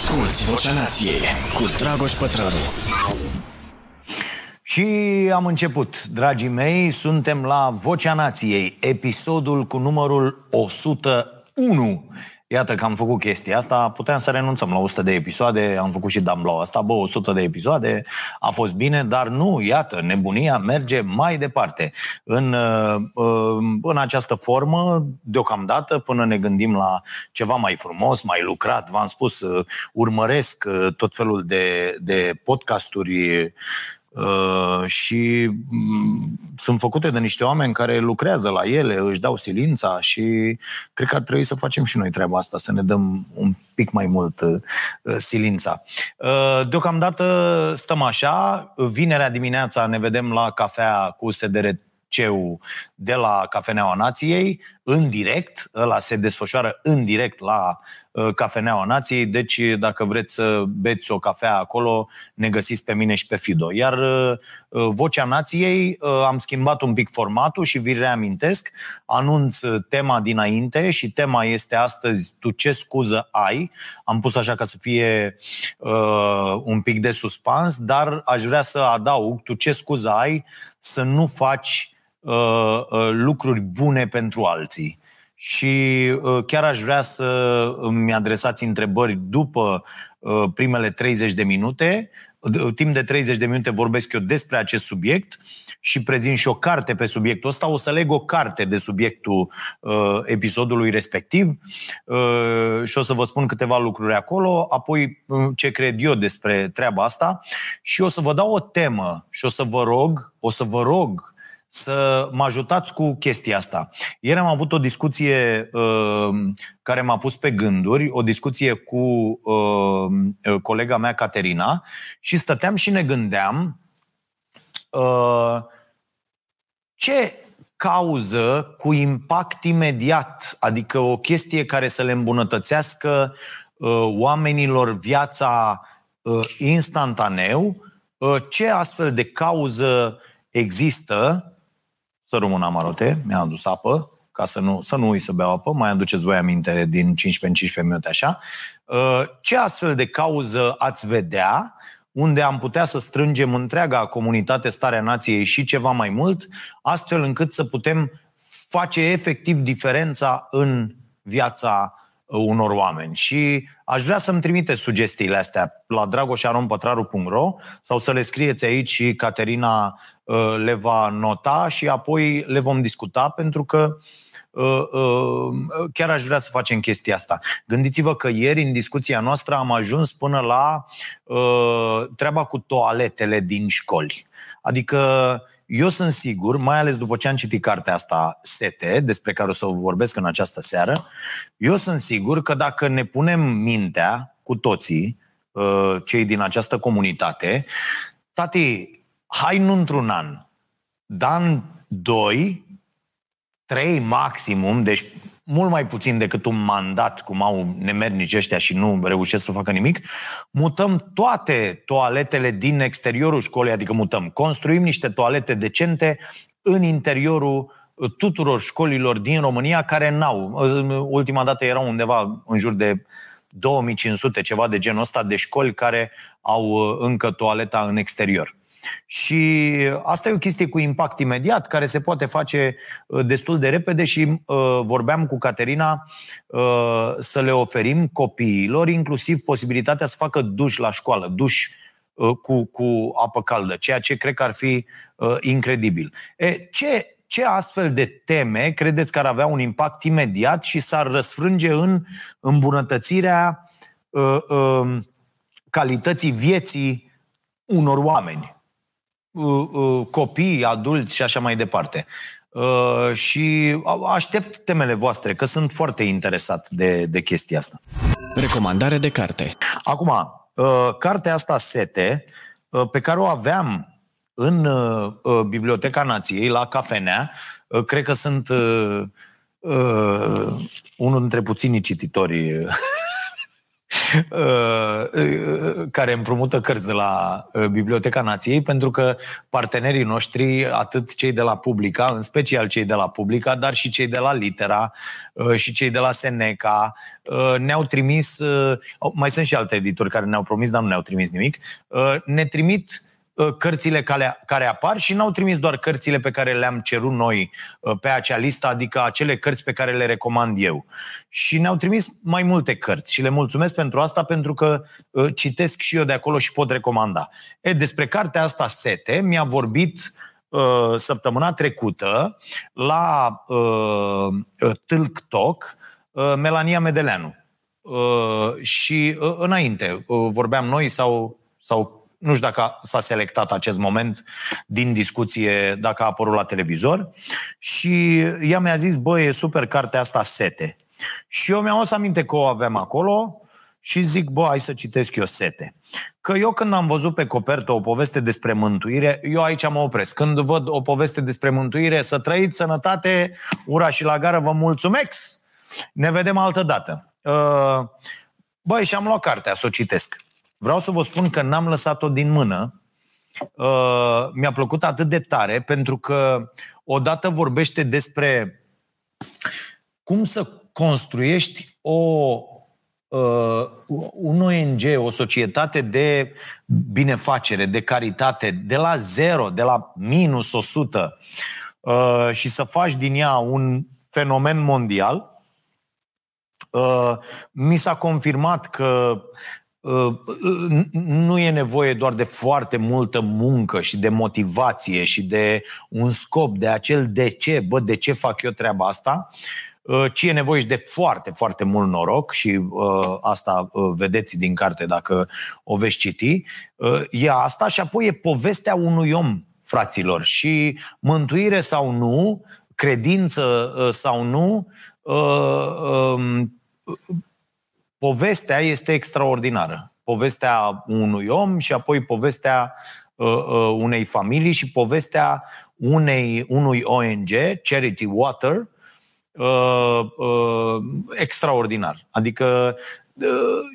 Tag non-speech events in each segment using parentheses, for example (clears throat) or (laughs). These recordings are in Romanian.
Asculți Vocea Nației cu Dragoș Pătrălu. Și am început, dragii mei, suntem la Vocea Nației, episodul cu numărul 101. Iată că am făcut chestia asta, puteam să renunțăm la 100 de episoade, am făcut și Damblau asta, bă, 100 de episoade, a fost bine, dar nu, iată, nebunia merge mai departe. În, uh, în această formă, deocamdată, până ne gândim la ceva mai frumos, mai lucrat, v-am spus, uh, urmăresc uh, tot felul de, de podcasturi Uh, și mm, sunt făcute de niște oameni care lucrează la ele, își dau silința și cred că ar trebui să facem și noi treaba asta, să ne dăm un pic mai mult uh, silința. Uh, deocamdată stăm așa, vinerea dimineața ne vedem la cafea cu SDR CEU de la Cafeneaua Nației, în direct, ăla se desfășoară în direct la uh, Cafeneaua Nației, deci dacă vreți să beți o cafea acolo, ne găsiți pe mine și pe Fido. Iar uh, uh, Vocea Nației, am schimbat un pic formatul și vi reamintesc, anunț tema dinainte și tema este astăzi Tu ce scuză ai? Am pus așa ca să fie uh, un pic de suspans, dar aș vrea să adaug Tu ce scuză ai să nu faci uh, uh, lucruri bune pentru alții. Și uh, chiar aș vrea să îmi adresați întrebări după uh, primele 30 de minute. Timp de 30 de minute vorbesc eu despre acest subiect și prezint și o carte pe subiectul ăsta. O să leg o carte de subiectul uh, episodului respectiv uh, și o să vă spun câteva lucruri acolo, apoi uh, ce cred eu despre treaba asta și o să vă dau o temă și o să vă rog, o să vă rog să mă ajutați cu chestia asta. Ieri am avut o discuție uh, care m-a pus pe gânduri, o discuție cu uh, colega mea Caterina și stăteam și ne gândeam uh, ce cauză cu impact imediat, adică o chestie care să le îmbunătățească uh, oamenilor viața uh, instantaneu, uh, ce astfel de cauză există să rămân amarote, mi-a adus apă, ca să nu, să nu uit să beau apă, mai aduceți voi aminte din 15 în 15 minute așa. Uh, ce astfel de cauză ați vedea unde am putea să strângem întreaga comunitate Starea Nației și ceva mai mult, astfel încât să putem face efectiv diferența în viața uh, unor oameni. Și aș vrea să-mi trimite sugestiile astea la dragoșarompătraru.ro sau să le scrieți aici și Caterina Uh, le va nota și apoi le vom discuta pentru că uh, uh, chiar aș vrea să facem chestia asta. Gândiți-vă că ieri în discuția noastră am ajuns până la treaba cu toaletele din școli. Adică eu sunt sigur, mai ales după ce am citit cartea asta, Sete, despre care o să vorbesc în această seară, eu sunt sigur că dacă ne punem mintea cu toții, cei din această comunitate, tati, hai nu într-un an, dar în doi, trei maximum, deci mult mai puțin decât un mandat, cum au nemernici ăștia și nu reușesc să facă nimic, mutăm toate toaletele din exteriorul școlii, adică mutăm, construim niște toalete decente în interiorul tuturor școlilor din România care n-au. Ultima dată erau undeva în jur de 2500, ceva de genul ăsta, de școli care au încă toaleta în exterior. Și asta e o chestie cu impact imediat, care se poate face uh, destul de repede și uh, vorbeam cu Caterina uh, să le oferim copiilor inclusiv posibilitatea să facă duș la școală, duș uh, cu, cu apă caldă, ceea ce cred că ar fi uh, incredibil. E, ce, ce astfel de teme credeți că ar avea un impact imediat și s-ar răsfrânge în îmbunătățirea uh, uh, calității vieții unor oameni? Uh, uh, copii, adulți și așa mai departe. Uh, și aștept temele voastre, că sunt foarte interesat de, de chestia asta. Recomandare de carte. Acum, cartea asta Sete, pe care o aveam în Biblioteca Nației, la cafenea, cred că sunt unul dintre puținii cititori (laughs) care împrumută cărți de la Biblioteca Nației, pentru că partenerii noștri, atât cei de la Publica, în special cei de la Publica, dar și cei de la Litera și cei de la Seneca, ne-au trimis, mai sunt și alte editori care ne-au promis, dar nu ne-au trimis nimic, ne trimit Uh, cărțile care, care apar și n-au trimis doar cărțile pe care le-am cerut noi uh, pe acea listă, adică acele cărți pe care le recomand eu. Și ne-au trimis mai multe cărți și le mulțumesc pentru asta pentru că uh, citesc și eu de acolo și pot recomanda. E, despre cartea asta Sete mi-a vorbit uh, săptămâna trecută la uh, Tâlc Talk uh, Melania Medeleanu. Uh, și uh, înainte uh, vorbeam noi sau, sau nu știu dacă s-a selectat acest moment din discuție, dacă a apărut la televizor. Și ea mi-a zis, băi, e super cartea asta, Sete. Și eu mi-am adus aminte că o avem acolo și zic, bă, hai să citesc eu Sete. Că eu când am văzut pe copertă o poveste despre mântuire, eu aici mă opresc. Când văd o poveste despre mântuire, să trăiți sănătate, ura și la gară, vă mulțumesc! Ne vedem altă dată. Uh, băi, și am luat cartea să o citesc. Vreau să vă spun că n-am lăsat-o din mână. Uh, mi-a plăcut atât de tare pentru că odată vorbește despre cum să construiești o, uh, un ONG, o societate de binefacere, de caritate, de la zero, de la minus 100 uh, și să faci din ea un fenomen mondial. Uh, mi s-a confirmat că Uh, nu e nevoie doar de foarte multă muncă și de motivație și de un scop, de acel de ce, bă, de ce fac eu treaba asta, uh, ci e nevoie și de foarte, foarte mult noroc și uh, asta uh, vedeți din carte dacă o veți citi. Uh, e asta și apoi e povestea unui om, fraților, și mântuire sau nu, credință uh, sau nu, uh, uh, povestea este extraordinară. Povestea unui om și apoi povestea uh, uh, unei familii și povestea unei, unui ONG, Charity Water, uh, uh, extraordinar. Adică uh,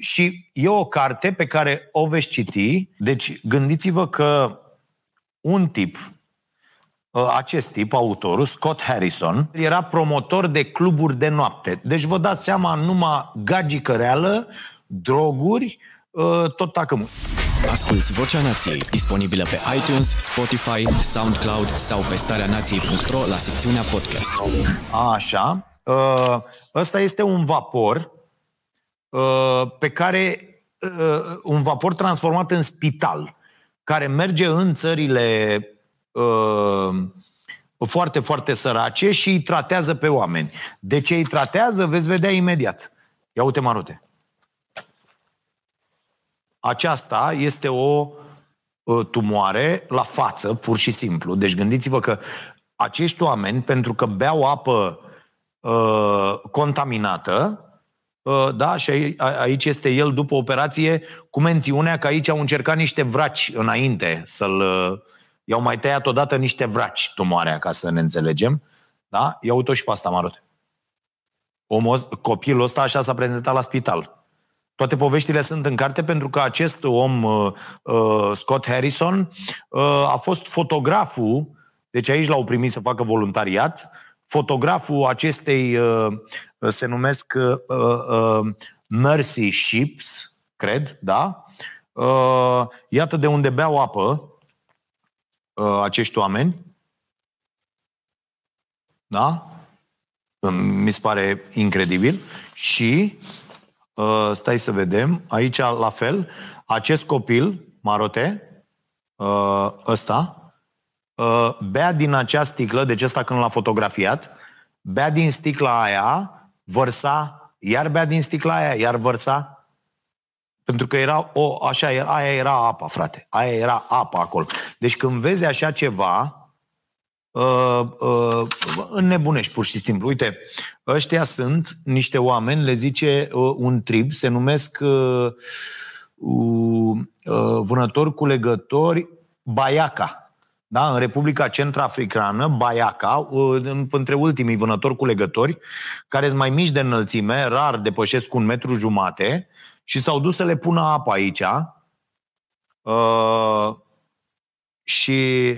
și e o carte pe care o veți citi. Deci gândiți-vă că un tip Ă, acest tip, autorul, Scott Harrison, era promotor de cluburi de noapte. Deci vă dați seama, numai gagică reală, droguri, ă, tot tacă Asculți Vocea Nației, disponibilă pe iTunes, Spotify, SoundCloud sau pe starea nației.ro la secțiunea podcast. Așa. Ă, ăsta este un vapor pe care un vapor transformat în spital, care merge în țările uh, foarte, foarte sărace și îi tratează pe oameni. De ce îi tratează, veți vedea imediat. Ia uite, Marute. Aceasta este o uh, tumoare la față, pur și simplu. Deci gândiți-vă că acești oameni, pentru că beau apă uh, contaminată, uh, da, și aici este el după operație, cu mențiunea că aici au încercat niște vraci înainte să-l uh, I-au mai tăiat odată niște vraci tumoarea, ca să ne înțelegem. Da? Ia uite și pe asta, Marut. Omul, copilul ăsta așa s-a prezentat la spital. Toate poveștile sunt în carte pentru că acest om, uh, uh, Scott Harrison, uh, a fost fotograful, deci aici l-au primit să facă voluntariat, fotograful acestei, uh, se numesc uh, uh, Mercy Ships, cred, da? Uh, iată de unde beau apă, uh, acești oameni. Da? Mi se pare incredibil. Și, uh, stai să vedem, aici la fel, acest copil, Marote, uh, ăsta, uh, bea din acea sticlă, deci ăsta când l-a fotografiat, bea din sticla aia, vărsa, iar bea din sticla aia, iar vărsa, pentru că era o, așa, aia era apa, frate. Aia era apa acolo. Deci când vezi așa ceva, uh, uh, înnebunești pur și simplu. Uite, ăștia sunt niște oameni, le zice uh, un trib, se numesc uh, uh, vânători culegători Baiaca. Da? În Republica Centrafricană, Baiaca, uh, între ultimii vânători culegători, care sunt mai mici de înălțime, rar depășesc un metru jumate, și s-au dus să le pună apă aici uh, și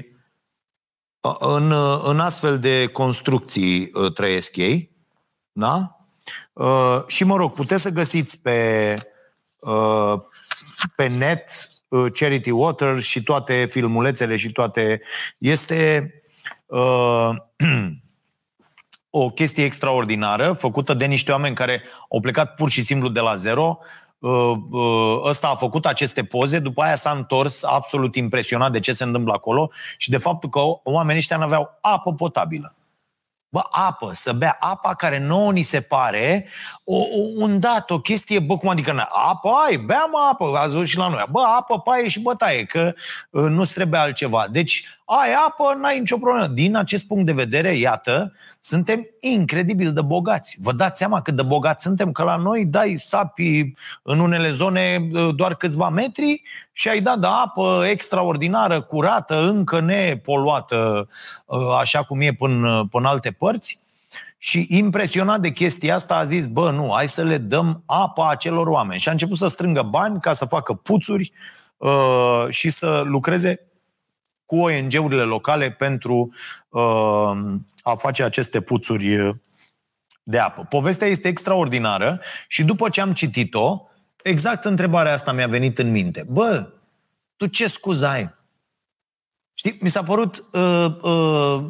uh, în, în astfel de construcții uh, trăiesc ei. Da? Uh, și mă rog, puteți să găsiți pe, uh, pe net uh, Charity Water și toate filmulețele și toate. Este uh, (clears throat) o chestie extraordinară făcută de niște oameni care au plecat pur și simplu de la zero. Uh, uh, ăsta a făcut aceste poze, după aia s-a întors absolut impresionat de ce se întâmplă acolo și de faptul că oamenii ăștia nu aveau apă potabilă. Bă, apă, să bea apa care nouă ni se pare o, o, un dat, o chestie, bă, cum adică, apă ai, beam apă, ați văzut și la noi, bă, apă, paie și bătaie, că uh, nu-ți trebuie altceva. Deci, ai apă, n-ai nicio problemă. Din acest punct de vedere, iată, suntem incredibil de bogați. Vă dați seama cât de bogați suntem, că la noi dai sapi în unele zone uh, doar câțiva metri și ai dat de apă extraordinară, curată, încă nepoluată, uh, așa cum e până, până alte părți. Și impresionat de chestia asta a zis, bă, nu, hai să le dăm apa acelor oameni. Și a început să strângă bani ca să facă puțuri uh, și să lucreze cu ONG-urile locale pentru uh, a face aceste puțuri de apă. Povestea este extraordinară și după ce am citit-o, exact întrebarea asta mi-a venit în minte. Bă, tu ce scuză ai? Știi, mi s-a părut uh, uh,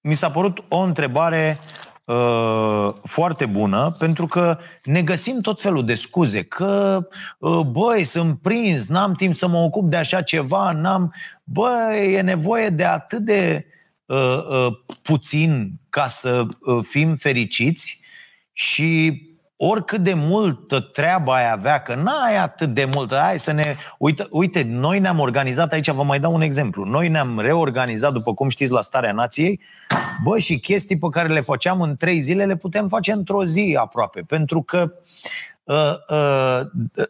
mi s-a părut o întrebare uh, foarte bună, pentru că ne găsim tot felul de scuze, că uh, băi, sunt prins, n-am timp să mă ocup de așa ceva, n-am... Băi, e nevoie de atât de uh, uh, puțin ca să uh, fim fericiți și oricât de multă treabă ai avea, că n-ai atât de multă, hai să ne... Uite, uite, noi ne-am organizat, aici vă mai dau un exemplu, noi ne-am reorganizat, după cum știți, la Starea Nației, bă, și chestii pe care le făceam în trei zile le putem face într-o zi aproape, pentru că Uh, uh,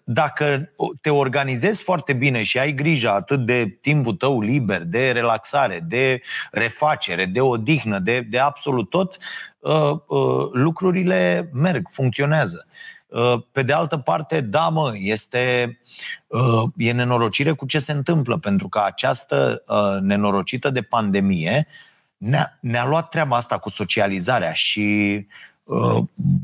dacă te organizezi foarte bine și ai grijă atât de timpul tău liber, de relaxare, de refacere, de odihnă, de, de absolut tot, uh, lucrurile merg, funcționează. Pe de altă parte, da, mă, este e nenorocire cu ce se întâmplă, pentru că această nenorocită de pandemie ne-a, ne-a luat treaba asta cu socializarea și Uh,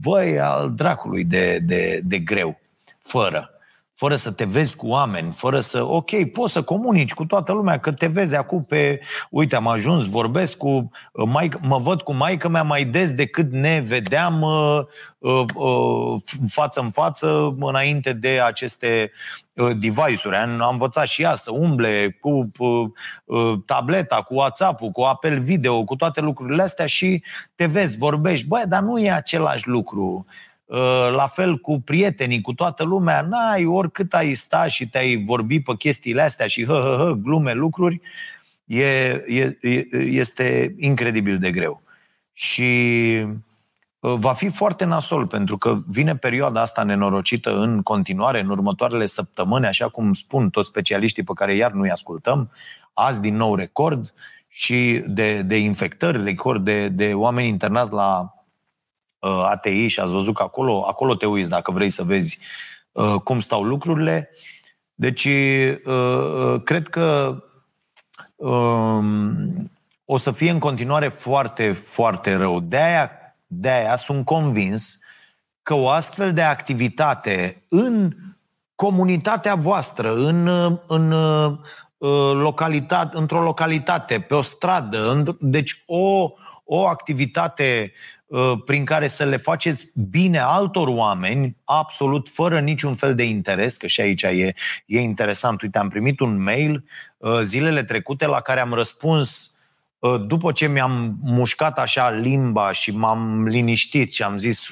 băi, al dracului de, de, de greu, fără. Fără să te vezi cu oameni, fără să, ok, poți să comunici cu toată lumea, că te vezi acum pe, uite, am ajuns, vorbesc cu, uh, maică, mă văd cu maică mea mai des decât ne vedeam uh, uh, uh, față în față înainte de aceste Uh, device-uri. Am învățat și ea să umble cu uh, uh, tableta, cu WhatsApp-ul, cu apel video, cu toate lucrurile astea și te vezi, vorbești. Băi, dar nu e același lucru. La fel cu prietenii, cu toată lumea, n-ai, oricât ai sta și te-ai vorbi pe chestiile astea și hă, hă, hă, glume, lucruri, e, e, este incredibil de greu. Și Uh, va fi foarte nasol, pentru că vine perioada asta nenorocită în continuare, în următoarele săptămâni, așa cum spun toți specialiștii pe care iar nu-i ascultăm, azi din nou record și de, de infectări, record de, de oameni internați la uh, ATI și ați văzut că acolo, acolo te uiți dacă vrei să vezi uh, cum stau lucrurile. Deci, uh, uh cred că uh, o să fie în continuare foarte, foarte rău. De aia de aia sunt convins că o astfel de activitate în comunitatea voastră, în, în uh, localitate, într-o localitate, pe o stradă, deci o, o activitate uh, prin care să le faceți bine altor oameni, absolut fără niciun fel de interes, că și aici e, e interesant. Uite, am primit un mail uh, zilele trecute la care am răspuns Ă, după ce mi-am mușcat așa limba și m-am liniștit și am zis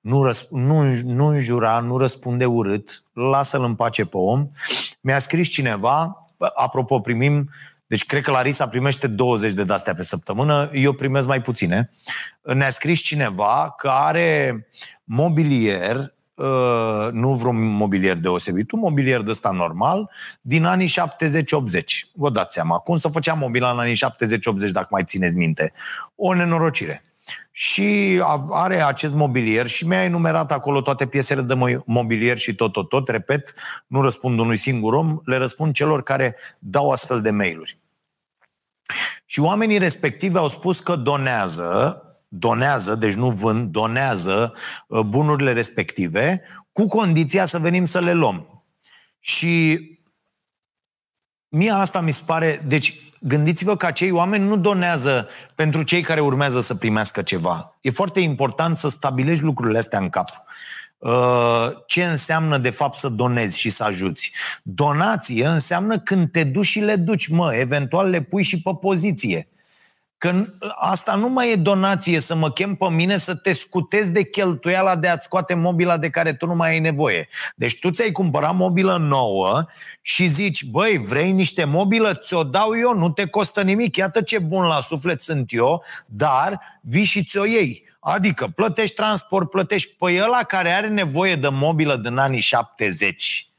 nu, răsp- nu, nu înjura, nu răspunde urât, lasă-l în pace pe om, mi-a scris cineva, apropo, primim, deci cred că Larisa primește 20 de dastea pe săptămână, eu primesc mai puține. Ne-a scris cineva că are mobilier Uh, nu vreun mobilier deosebit, un mobilier de ăsta normal, din anii 70-80. Vă dați seama, cum să făceam mobil în anii 70-80, dacă mai țineți minte? O nenorocire. Și are acest mobilier și mi-a enumerat acolo toate piesele de mobilier și tot, tot, tot. Repet, nu răspund unui singur om, le răspund celor care dau astfel de mail-uri. Și oamenii respectivi au spus că donează, donează, deci nu vând, donează uh, bunurile respective, cu condiția să venim să le luăm. Și mie asta mi se pare, deci gândiți-vă că acei oameni nu donează pentru cei care urmează să primească ceva. E foarte important să stabilești lucrurile astea în cap. Uh, ce înseamnă de fapt să donezi și să ajuți? Donație înseamnă când te duci și le duci, mă, eventual le pui și pe poziție. Că asta nu mai e donație să mă chem pe mine să te scutezi de cheltuiala de a-ți scoate mobila de care tu nu mai ai nevoie. Deci tu ți-ai cumpărat mobilă nouă și zici, băi, vrei niște mobilă? Ți-o dau eu, nu te costă nimic, iată ce bun la suflet sunt eu, dar vii și ți-o iei. Adică plătești transport, plătești pe păi ăla care are nevoie de mobilă din anii 70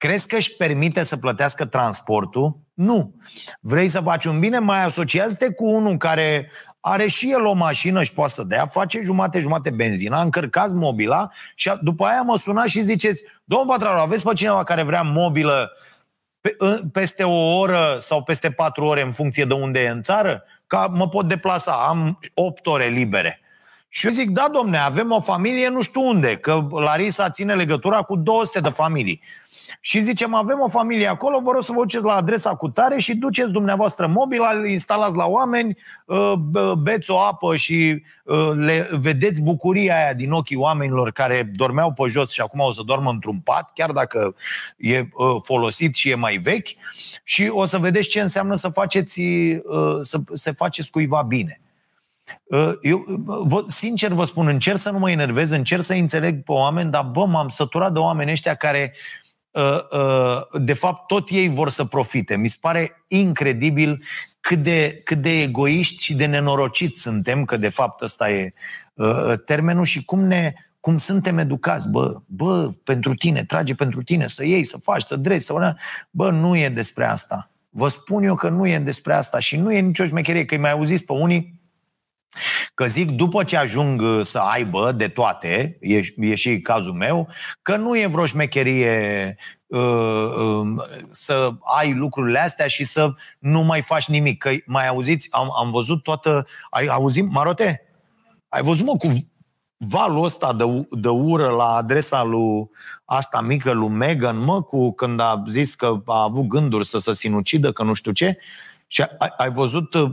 Crezi că își permite să plătească transportul? Nu. Vrei să faci un bine? Mai asociază-te cu unul care are și el o mașină și poate să dea, face jumate-jumate benzina, încărcați mobila și după aia mă sunați și ziceți Domnul Patraru, aveți pe cineva care vrea mobilă pe, peste o oră sau peste patru ore în funcție de unde e în țară? Ca mă pot deplasa, am opt ore libere. Și eu zic, da, domne, avem o familie nu știu unde, că Larisa ține legătura cu 200 de familii și zicem, avem o familie acolo, vă rog să vă duceți la adresa cu tare și duceți dumneavoastră mobil, îl instalați la oameni, uh, beți o apă și uh, le vedeți bucuria aia din ochii oamenilor care dormeau pe jos și acum o să doarmă într-un pat, chiar dacă e uh, folosit și e mai vechi și o să vedeți ce înseamnă să faceți, să se faceți cuiva bine. Eu, vă, sincer vă spun, încerc să nu mă enervez, încerc să înțeleg pe oameni, dar bă, m-am săturat de oameni ăștia care Uh, uh, de fapt, tot ei vor să profite. Mi se pare incredibil cât de, cât de egoiști și de nenorociți suntem, că de fapt ăsta e uh, termenul și cum ne cum suntem educați, bă, bă, pentru tine, trage pentru tine, să iei, să faci, să drezi, să... Bă, nu e despre asta. Vă spun eu că nu e despre asta și nu e nicio șmecherie, că îi mai auziți pe unii Că zic, după ce ajung uh, să aibă de toate, e, e și cazul meu, că nu e vreo șmecherie uh, uh, să ai lucrurile astea și să nu mai faci nimic. Că mai auziți, am, am văzut toată... Ai auzit, Marote? Ai văzut, mă, cu valul ăsta de, de ură la adresa lui asta mică, lui Megan, mă, cu când a zis că a avut gânduri să se sinucidă, că nu știu ce. Și ai, ai văzut uh,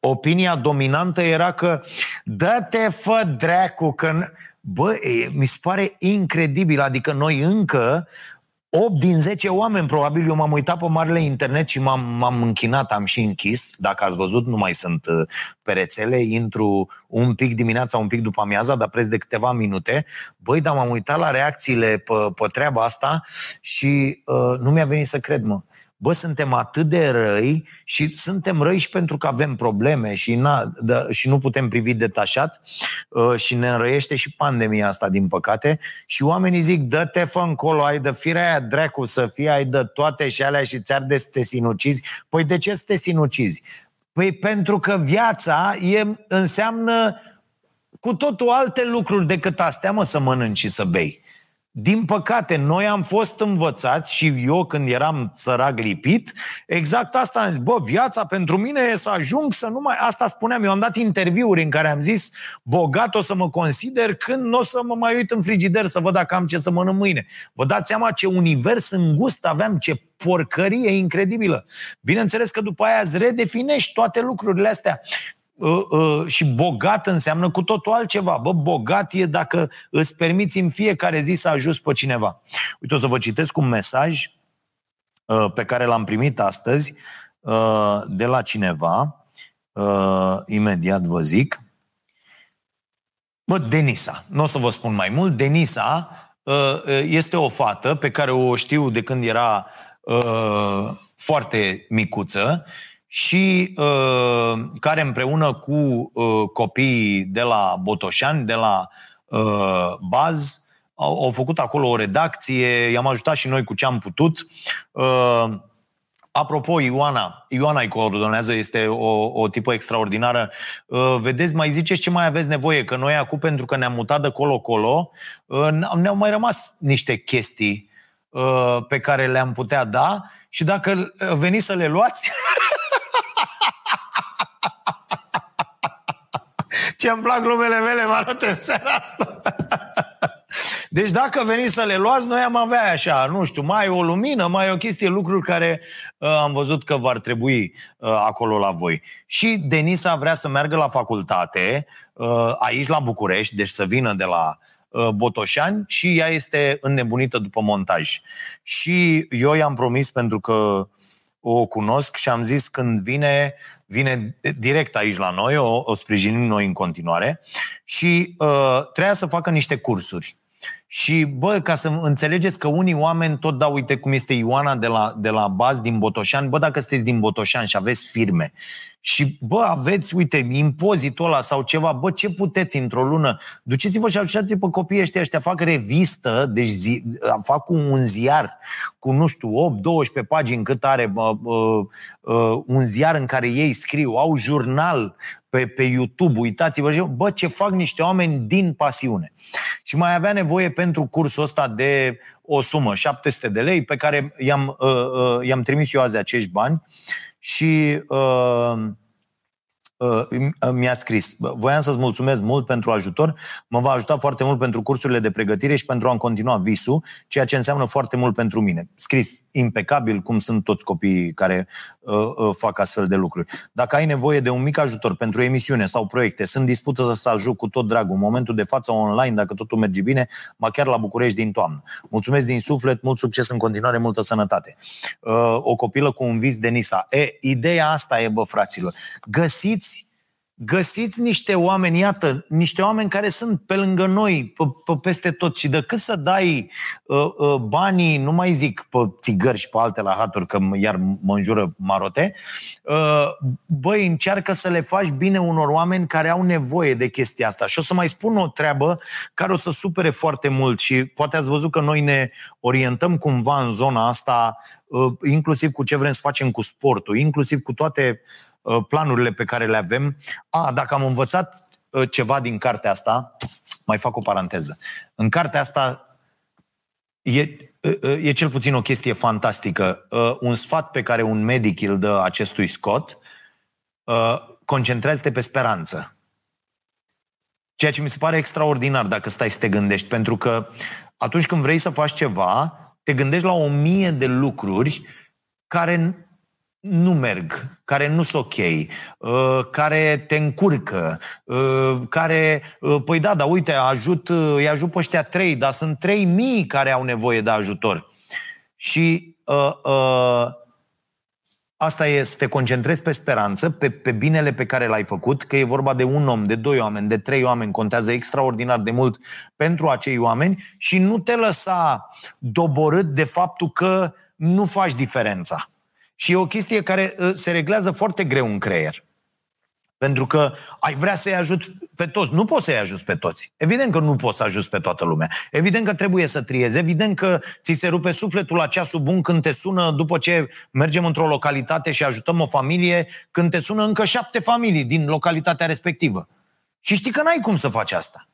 opinia dominantă era că dă-te fă dracu, că... Bă, e, mi se pare incredibil, adică noi încă 8 din 10 oameni, probabil eu m-am uitat pe marele internet și m-am, m-am închinat, am și închis. Dacă ați văzut, nu mai sunt uh, pe rețele, intru un pic dimineața, un pic după amiaza, dar preț de câteva minute. Băi, dar m-am uitat la reacțiile pe, pe treaba asta și uh, nu mi-a venit să cred, mă bă, suntem atât de răi și suntem răi și pentru că avem probleme și, na, da, și nu putem privi detașat uh, și ne înrăiește și pandemia asta, din păcate. Și oamenii zic, dă-te fă încolo, ai de firea aia dracu să fie, ai de toate și alea și ți-ar de să te sinucizi. Păi de ce să te sinucizi? Păi pentru că viața e, înseamnă cu totul alte lucruri decât astea, mă, să mănânci și să bei. Din păcate, noi am fost învățați și eu când eram sărac lipit, exact asta am zis, bă, viața pentru mine e să ajung să nu mai... Asta spuneam, eu am dat interviuri în care am zis, bogat o să mă consider când nu o să mă mai uit în frigider să văd dacă am ce să mănânc mâine. Vă dați seama ce univers îngust aveam, ce porcărie incredibilă. Bineînțeles că după aia îți redefinești toate lucrurile astea. Uh, uh, și bogat înseamnă cu totul altceva. Bă, bogat e dacă îți permiți în fiecare zi să ajuți pe cineva. Uite, o să vă citesc un mesaj uh, pe care l-am primit astăzi de la cineva. Imediat vă zic. Bă, Denisa. Nu o să vă spun mai mult. Denisa este o fată pe care o știu de când era foarte micuță și uh, care împreună cu uh, copiii de la Botoșani, de la uh, Baz, au, au făcut acolo o redacție, i-am ajutat și noi cu ce am putut. Uh, Apropo, Ioana, Ioana îi coordonează, este o, o tipă extraordinară. Uh, vedeți, mai ziceți ce mai aveți nevoie, că noi acum, pentru că ne-am mutat de colo-colo, uh, ne-au mai rămas niște chestii uh, pe care le-am putea da și dacă veniți să le luați... (laughs) Ce-mi plac glumele mele, mă arăt în seara asta. Deci dacă veniți să le luați, noi am avea așa, nu știu, mai o lumină, mai o chestie, lucruri care uh, am văzut că v-ar trebui uh, acolo la voi. Și Denisa vrea să meargă la facultate, uh, aici la București, deci să vină de la uh, Botoșani și ea este înnebunită după montaj. Și eu i-am promis, pentru că o cunosc și am zis când vine, vine direct aici la noi, o, o sprijinim noi în continuare și uh, trebuia să facă niște cursuri. Și, bă, ca să înțelegeți că unii oameni tot dau, uite cum este Ioana de la, de la Baz din Botoșan, bă, dacă sunteți din Botoșan și aveți firme și, bă, aveți, uite, impozitul ăla sau ceva, bă, ce puteți într-o lună? Duceți-vă și ajutați pe copiii ăștia, ăștia fac revistă, deci zi, fac un ziar cu, nu știu, 8-12 pagini cât are bă, bă, bă, un ziar în care ei scriu, au jurnal pe, pe YouTube, uitați-vă, bă, ce fac niște oameni din pasiune. Și mai avea nevoie pentru cursul ăsta de o sumă, 700 de lei, pe care i-am, uh, uh, i-am trimis eu azi acești bani și uh, Uh, mi-a scris. Voiam să-ți mulțumesc mult pentru ajutor. Mă va ajuta foarte mult pentru cursurile de pregătire și pentru a-mi continua visul, ceea ce înseamnă foarte mult pentru mine. Scris impecabil, cum sunt toți copiii care uh, uh, fac astfel de lucruri. Dacă ai nevoie de un mic ajutor pentru emisiune sau proiecte, sunt dispusă să ajut cu tot dragul. În momentul de față online, dacă totul merge bine, mă chiar la București din toamnă. Mulțumesc din suflet, mult succes în continuare, multă sănătate. Uh, o copilă cu un vis de Nisa. E, ideea asta e, bă, fraților. Găsiți găsiți niște oameni, iată, niște oameni care sunt pe lângă noi, pe, pe peste tot și decât să dai uh, uh, banii, nu mai zic pe țigări și pe alte la haturi, că iar mă înjură marote, uh, băi, încearcă să le faci bine unor oameni care au nevoie de chestia asta. Și o să mai spun o treabă care o să supere foarte mult și poate ați văzut că noi ne orientăm cumva în zona asta, uh, inclusiv cu ce vrem să facem cu sportul, inclusiv cu toate Uh, planurile pe care le avem. A, dacă am învățat uh, ceva din cartea asta, mai fac o paranteză. În cartea asta e, uh, e cel puțin o chestie fantastică. Un sfat pe care un medic îl dă acestui Scott, concentrează-te pe speranță. Ceea ce mi se pare extraordinar dacă stai să te gândești, pentru că atunci când vrei să faci ceva, te gândești la o mie de lucruri care nu merg, care nu sunt ok, uh, care te încurcă, uh, care, uh, păi da, dar uite, ajut, îi ajut pe ăștia trei, dar sunt trei mii care au nevoie de ajutor. Și uh, uh, asta e să te concentrezi pe speranță, pe, pe binele pe care l-ai făcut, că e vorba de un om, de doi oameni, de trei oameni, contează extraordinar de mult pentru acei oameni și nu te lăsa doborât de faptul că nu faci diferența. Și e o chestie care uh, se reglează foarte greu în creier. Pentru că ai vrea să-i ajut pe toți. Nu poți să-i ajuți pe toți. Evident că nu poți să ajuți pe toată lumea. Evident că trebuie să triezi. Evident că ți se rupe sufletul la ceasul bun când te sună după ce mergem într-o localitate și ajutăm o familie, când te sună încă șapte familii din localitatea respectivă. Și știi că n-ai cum să faci asta.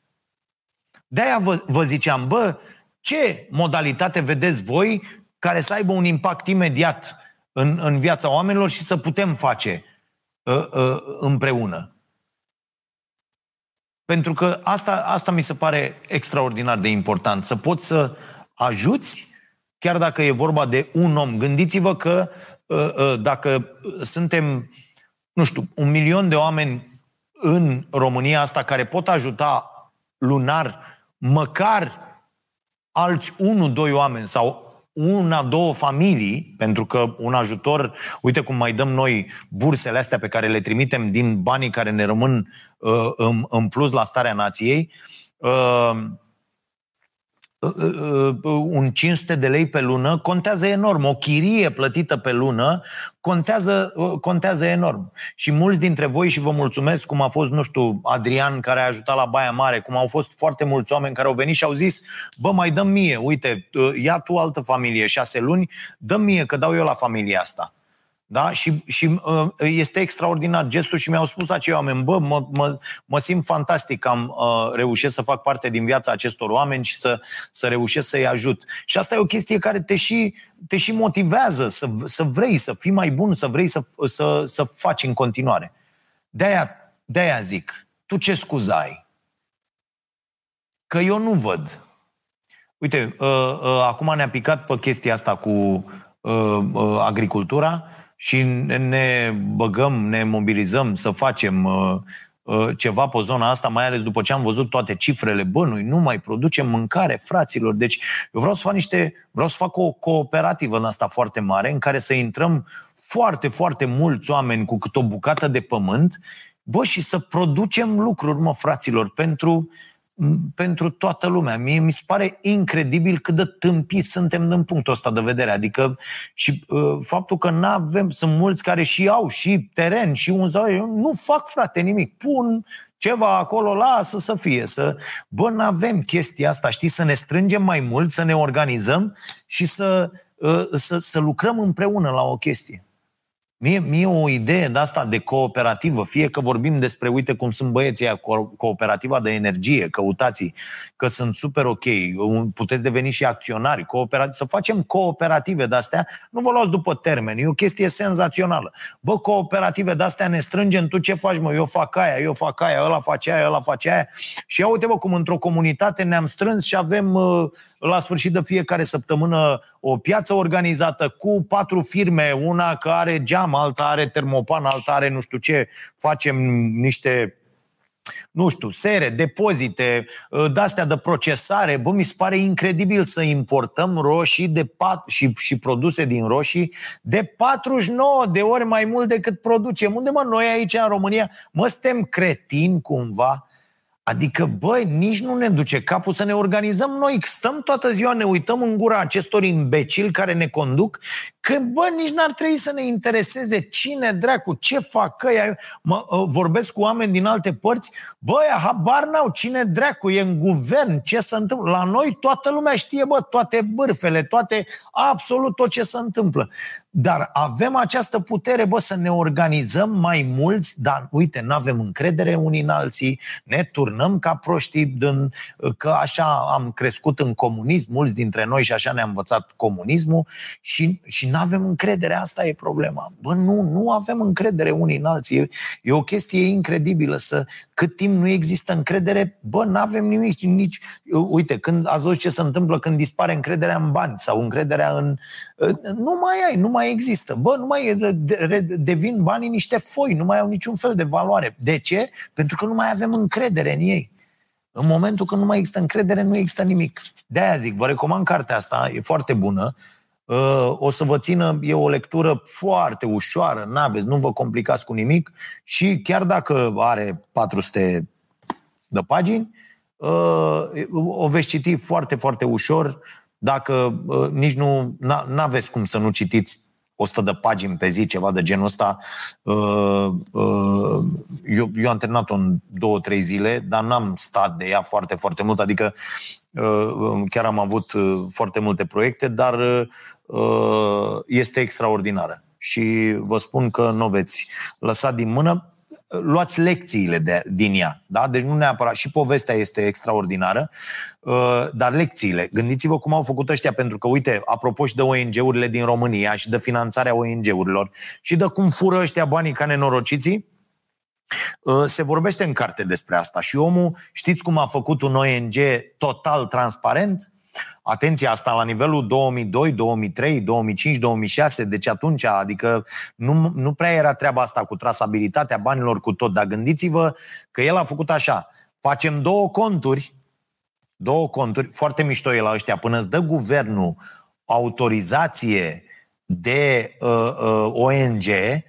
De-aia vă, vă ziceam, bă, ce modalitate vedeți voi care să aibă un impact imediat în, în viața oamenilor și să putem face uh, uh, împreună. Pentru că asta, asta mi se pare extraordinar de important. Să poți să ajuți, chiar dacă e vorba de un om. Gândiți-vă că uh, uh, dacă suntem, nu știu, un milion de oameni în România asta care pot ajuta lunar măcar alți unu, doi oameni sau una, două familii, pentru că un ajutor, uite cum mai dăm noi bursele astea pe care le trimitem din banii care ne rămân uh, în, în plus la starea nației, uh, Uh, uh, un 500 de lei pe lună contează enorm. O chirie plătită pe lună contează, uh, contează enorm. Și mulți dintre voi, și vă mulțumesc, cum a fost, nu știu, Adrian care a ajutat la Baia Mare, cum au fost foarte mulți oameni care au venit și au zis, bă, mai dăm mie, uite, ia tu altă familie, șase luni, dă mie că dau eu la familia asta. Da? Și, și uh, este extraordinar gestul și mi-au spus acei oameni, bă, mă, mă, mă simt fantastic că am uh, reușit să fac parte din viața acestor oameni și să, să reușesc să-i ajut. Și asta e o chestie care te și, te și motivează să, să vrei să fii mai bun, să vrei să, să, să faci în continuare. De-aia, de-aia zic, tu ce scuză ai? Că eu nu văd. Uite, uh, uh, acum ne-a picat pe chestia asta cu uh, uh, agricultura și ne băgăm, ne mobilizăm să facem uh, uh, ceva pe zona asta, mai ales după ce am văzut toate cifrele, bă, noi nu mai producem mâncare, fraților. Deci eu vreau să fac niște, vreau să fac o cooperativă în asta foarte mare, în care să intrăm foarte, foarte mulți oameni cu cât o bucată de pământ, bă, și să producem lucruri, mă, fraților, pentru uh, pentru toată lumea. Mie mi se pare incredibil cât de tâmpiți suntem din punctul ăsta de vedere. Adică și uh, faptul că nu avem, sunt mulți care și au și teren și un zau, nu fac frate nimic. Pun ceva acolo, lasă să fie. Să... Bă, nu avem chestia asta, știi, să ne strângem mai mult, să ne organizăm și să, uh, să, să lucrăm împreună la o chestie. Mie, mie o idee de asta de cooperativă, fie că vorbim despre, uite cum sunt băieții aia, cooperativa de energie, căutați că sunt super ok, puteți deveni și acționari, cooperativ, să facem cooperative de astea, nu vă luați după termeni, e o chestie senzațională. Bă, cooperative de astea ne strângem, tu ce faci, mă, eu fac aia, eu fac aia, ăla face aia, ăla face aia. Și ia uite, bă, cum într-o comunitate ne-am strâns și avem uh, la sfârșit de fiecare săptămână o piață organizată cu patru firme, una care are geam, alta are termopan, alta are nu știu ce, facem niște nu știu, sere, depozite, ă, de-astea de procesare. Bă, mi se pare incredibil să importăm roșii de pat- și, și produse din roșii de 49 de ori mai mult decât producem. Unde, mă, noi aici în România, mă, suntem cretini cumva? Adică, băi, nici nu ne duce capul să ne organizăm noi. Stăm toată ziua, ne uităm în gura acestor imbecili care ne conduc, că, bă, nici n-ar trebui să ne intereseze cine dracu, ce fac căia. Mă, ă, vorbesc cu oameni din alte părți, băi, habar n-au, cine dracu e în guvern, ce se întâmplă. La noi toată lumea știe, bă, toate bârfele, toate, absolut tot ce se întâmplă. Dar avem această putere, bă, să ne organizăm mai mulți, dar uite, nu avem încredere unii în alții, ne turnăm ca proștii, din, că așa am crescut în comunism, mulți dintre noi și așa ne-am învățat comunismul și, și nu avem încredere, asta e problema. Bă, nu, nu avem încredere unii în alții. E, e o chestie incredibilă să, cât timp nu există încredere, bă, nu avem nimic, nici, uite, când ați văzut ce se întâmplă când dispare încrederea în bani sau încrederea în, nu mai ai, nu mai există. Bă, nu mai devin banii niște foi, nu mai au niciun fel de valoare. De ce? Pentru că nu mai avem încredere în ei. În momentul când nu mai există încredere, nu există nimic. De-aia zic, vă recomand cartea asta, e foarte bună. Uh, o să vă țină, e o lectură foarte ușoară, n-aveți, nu vă complicați cu nimic și chiar dacă are 400 de pagini, uh, o veți citi foarte, foarte ușor, dacă uh, nici nu aveți cum să nu citiți 100 de pagini pe zi, ceva de genul ăsta. Uh, uh, eu, eu am terminat-o în două, trei zile, dar n-am stat de ea foarte, foarte mult, adică uh, chiar am avut foarte multe proiecte, dar este extraordinară. Și vă spun că nu veți lăsa din mână luați lecțiile de, din ea. Da? Deci nu neapărat, și povestea este extraordinară, uh, dar lecțiile. Gândiți-vă cum au făcut ăștia, pentru că, uite, apropo și de ONG-urile din România și de finanțarea ONG-urilor și de cum fură ăștia banii ca nenorociții, uh, se vorbește în carte despre asta și omul, știți cum a făcut un ONG total transparent? Atenție, asta la nivelul 2002, 2003, 2005, 2006, deci atunci, adică nu, nu prea era treaba asta cu trasabilitatea banilor cu tot, dar gândiți-vă că el a făcut așa, facem două conturi, două conturi, foarte mișto e la ăștia, până îți dă guvernul autorizație de uh, uh, ONG, uh,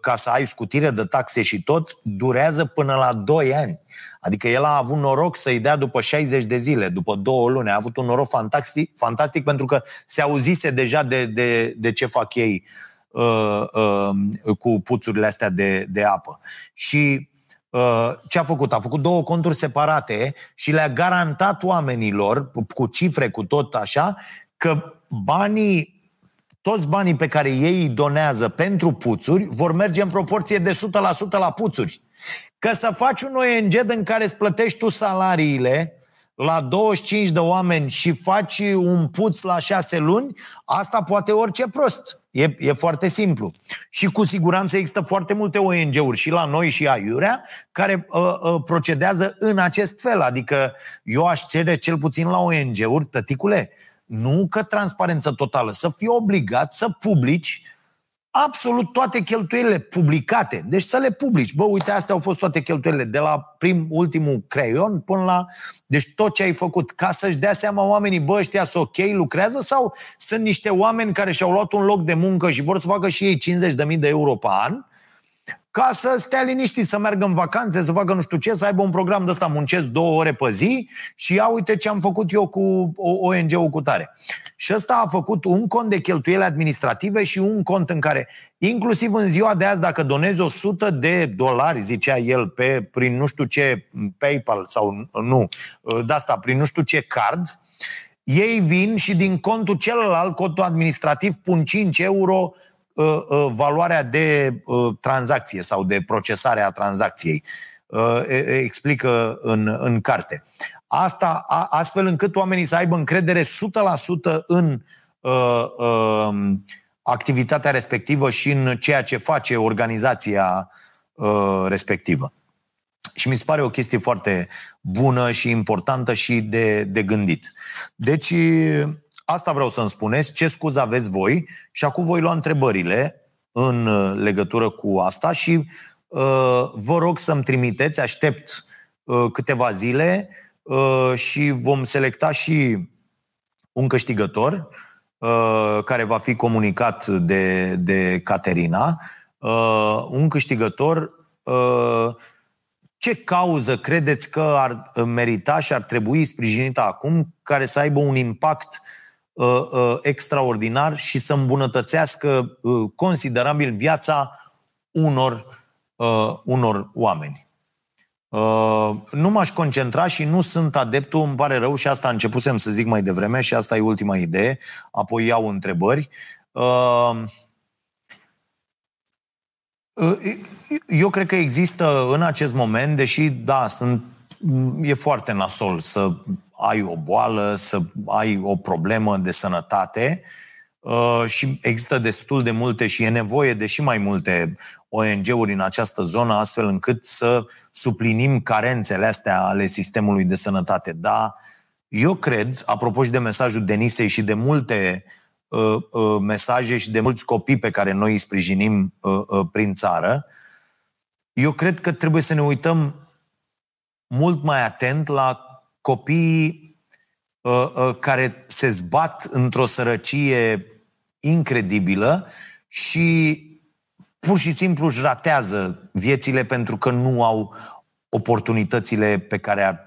ca să ai scutire de taxe și tot, durează până la 2 ani. Adică el a avut noroc să-i dea după 60 de zile, după două luni. A avut un noroc fantastic, fantastic pentru că se auzise deja de, de, de ce fac ei uh, uh, cu puțurile astea de, de apă. Și uh, ce a făcut? A făcut două conturi separate și le-a garantat oamenilor, cu cifre, cu tot așa, că banii toți banii pe care ei îi donează pentru puțuri vor merge în proporție de 100% la puțuri. Că să faci un ONG în care îți plătești tu salariile la 25 de oameni și faci un puț la 6 luni, asta poate orice prost. E, e foarte simplu. Și cu siguranță există foarte multe ONG-uri și la noi și aiurea care uh, uh, procedează în acest fel. Adică eu aș cere cel puțin la ONG-uri, tăticule, nu că transparență totală, să fii obligat să publici absolut toate cheltuielile publicate. Deci să le publici. Bă, uite, astea au fost toate cheltuielile, de la prim, ultimul creion până la... Deci tot ce ai făcut, ca să-și dea seama oamenii, bă, ăștia sunt ok, lucrează sau sunt niște oameni care și-au luat un loc de muncă și vor să facă și ei 50.000 de euro pe an ca să stea liniștit, să meargă în vacanțe, să facă nu știu ce, să aibă un program de ăsta, muncesc două ore pe zi și ia uite ce am făcut eu cu ONG-ul cu tare. Și ăsta a făcut un cont de cheltuieli administrative și un cont în care, inclusiv în ziua de azi, dacă donezi 100 de dolari, zicea el, pe, prin nu știu ce PayPal sau nu, de asta, prin nu știu ce card, ei vin și din contul celălalt, contul administrativ, pun 5 euro Uh, uh, valoarea de uh, tranzacție sau de procesare a tranzacției. Explică în, în carte. Asta astfel încât oamenii să aibă încredere 100% în um, activitatea respectivă și în ceea ce face organizația respectivă. Și mi se pare o chestie foarte bună și importantă și de, de gândit. Deci, Asta vreau să-mi spuneți, ce scuză aveți voi? Și acum voi lua întrebările în uh, legătură cu asta și uh, vă rog să-mi trimiteți, aștept uh, câteva zile uh, și vom selecta și un câștigător uh, care va fi comunicat de, de Caterina, uh, un câștigător uh, ce cauză credeți că ar merita și ar trebui sprijinită acum care să aibă un impact uh, uh, uh, extraordinar și să îmbunătățească uh, considerabil viața unor, uh, unor oameni. Uh, nu m-aș concentra și nu sunt adeptul, îmi pare rău și asta începusem să zic mai devreme și asta e ultima idee, apoi iau întrebări. Uh, uh eu cred că există în acest moment, deși, da, sunt, e foarte nasol să ai o boală, să ai o problemă de sănătate uh, și există destul de multe și e nevoie de și mai multe ONG-uri în această zonă, astfel încât să suplinim carențele astea ale sistemului de sănătate. Da, eu cred, apropo și de mesajul Denisei și de multe uh, uh, mesaje și de mulți copii pe care noi îi sprijinim uh, uh, prin țară, eu cred că trebuie să ne uităm mult mai atent la copiii uh, uh, care se zbat într-o sărăcie incredibilă și pur și simplu își ratează viețile pentru că nu au oportunitățile pe care ar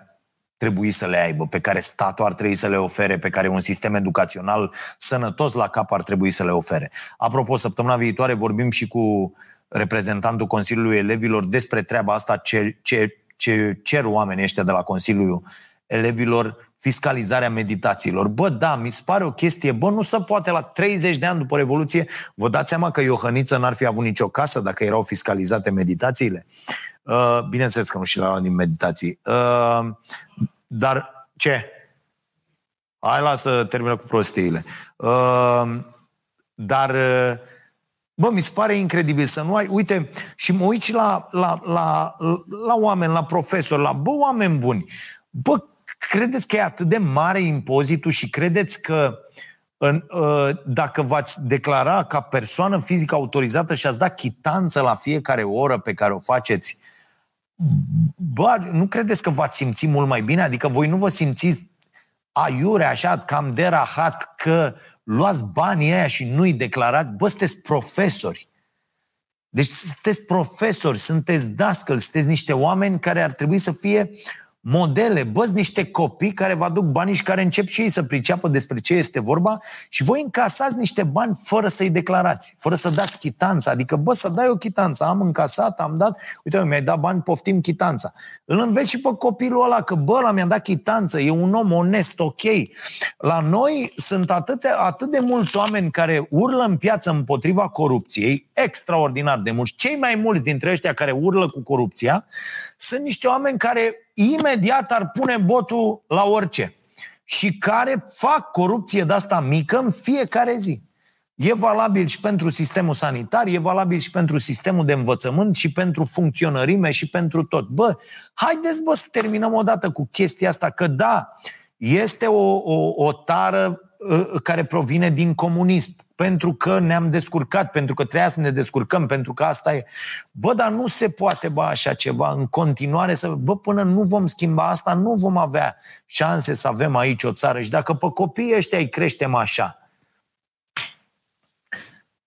trebui să le aibă, pe care statul ar trebui să le ofere, pe care un sistem educațional sănătos la cap ar trebui să le ofere. Apropo, săptămâna viitoare vorbim și cu reprezentantul Consiliului Elevilor despre treaba asta, ce, ce, ce cer oamenii ăștia de la Consiliul elevilor fiscalizarea meditațiilor. Bă, da, mi se pare o chestie, bă, nu se poate la 30 de ani după Revoluție. Vă dați seama că Iohăniță n-ar fi avut nicio casă dacă erau fiscalizate meditațiile? Uh, bineînțeles că nu și la din meditații. Uh, dar ce? Hai, lasă, termină cu prostiile. Uh, dar, uh, bă, mi se pare incredibil să nu ai... Uite, și mă uit la, la, la, la oameni, la profesori, la, bă, oameni buni. Bă, Credeți că e atât de mare impozitul și credeți că în, uh, dacă v-ați declara ca persoană fizică autorizată și ați dat chitanță la fiecare oră pe care o faceți, bă, nu credeți că v-ați simți mult mai bine? Adică voi nu vă simțiți aiure, așa, cam de rahat că luați banii aia și nu-i declarați? Bă, sunteți profesori. Deci sunteți profesori, sunteți dascăli, sunteți niște oameni care ar trebui să fie modele, băți niște copii care vă aduc banii și care încep și ei să priceapă despre ce este vorba și voi încasați niște bani fără să-i declarați, fără să dați chitanța. Adică, bă, să dai o chitanță, am încasat, am dat, uite, mi-ai dat bani, poftim chitanța. Îl înveți și pe copilul ăla că, bă, la mi-a dat chitanță, e un om onest, ok. La noi sunt atât, atât de mulți oameni care urlă în piață împotriva corupției, extraordinar de mulți. Cei mai mulți dintre ăștia care urlă cu corupția sunt niște oameni care imediat ar pune botul la orice și care fac corupție de asta mică în fiecare zi. E valabil și pentru sistemul sanitar, e valabil și pentru sistemul de învățământ și pentru funcționărime și pentru tot. Bă, haideți bă să terminăm odată cu chestia asta, că da, este o, o, o tară uh, care provine din comunism pentru că ne-am descurcat, pentru că trebuia să ne descurcăm, pentru că asta e. Bă, dar nu se poate, bă, așa ceva, în continuare să... Bă, până nu vom schimba asta, nu vom avea șanse să avem aici o țară. Și dacă pe copiii ăștia îi creștem așa,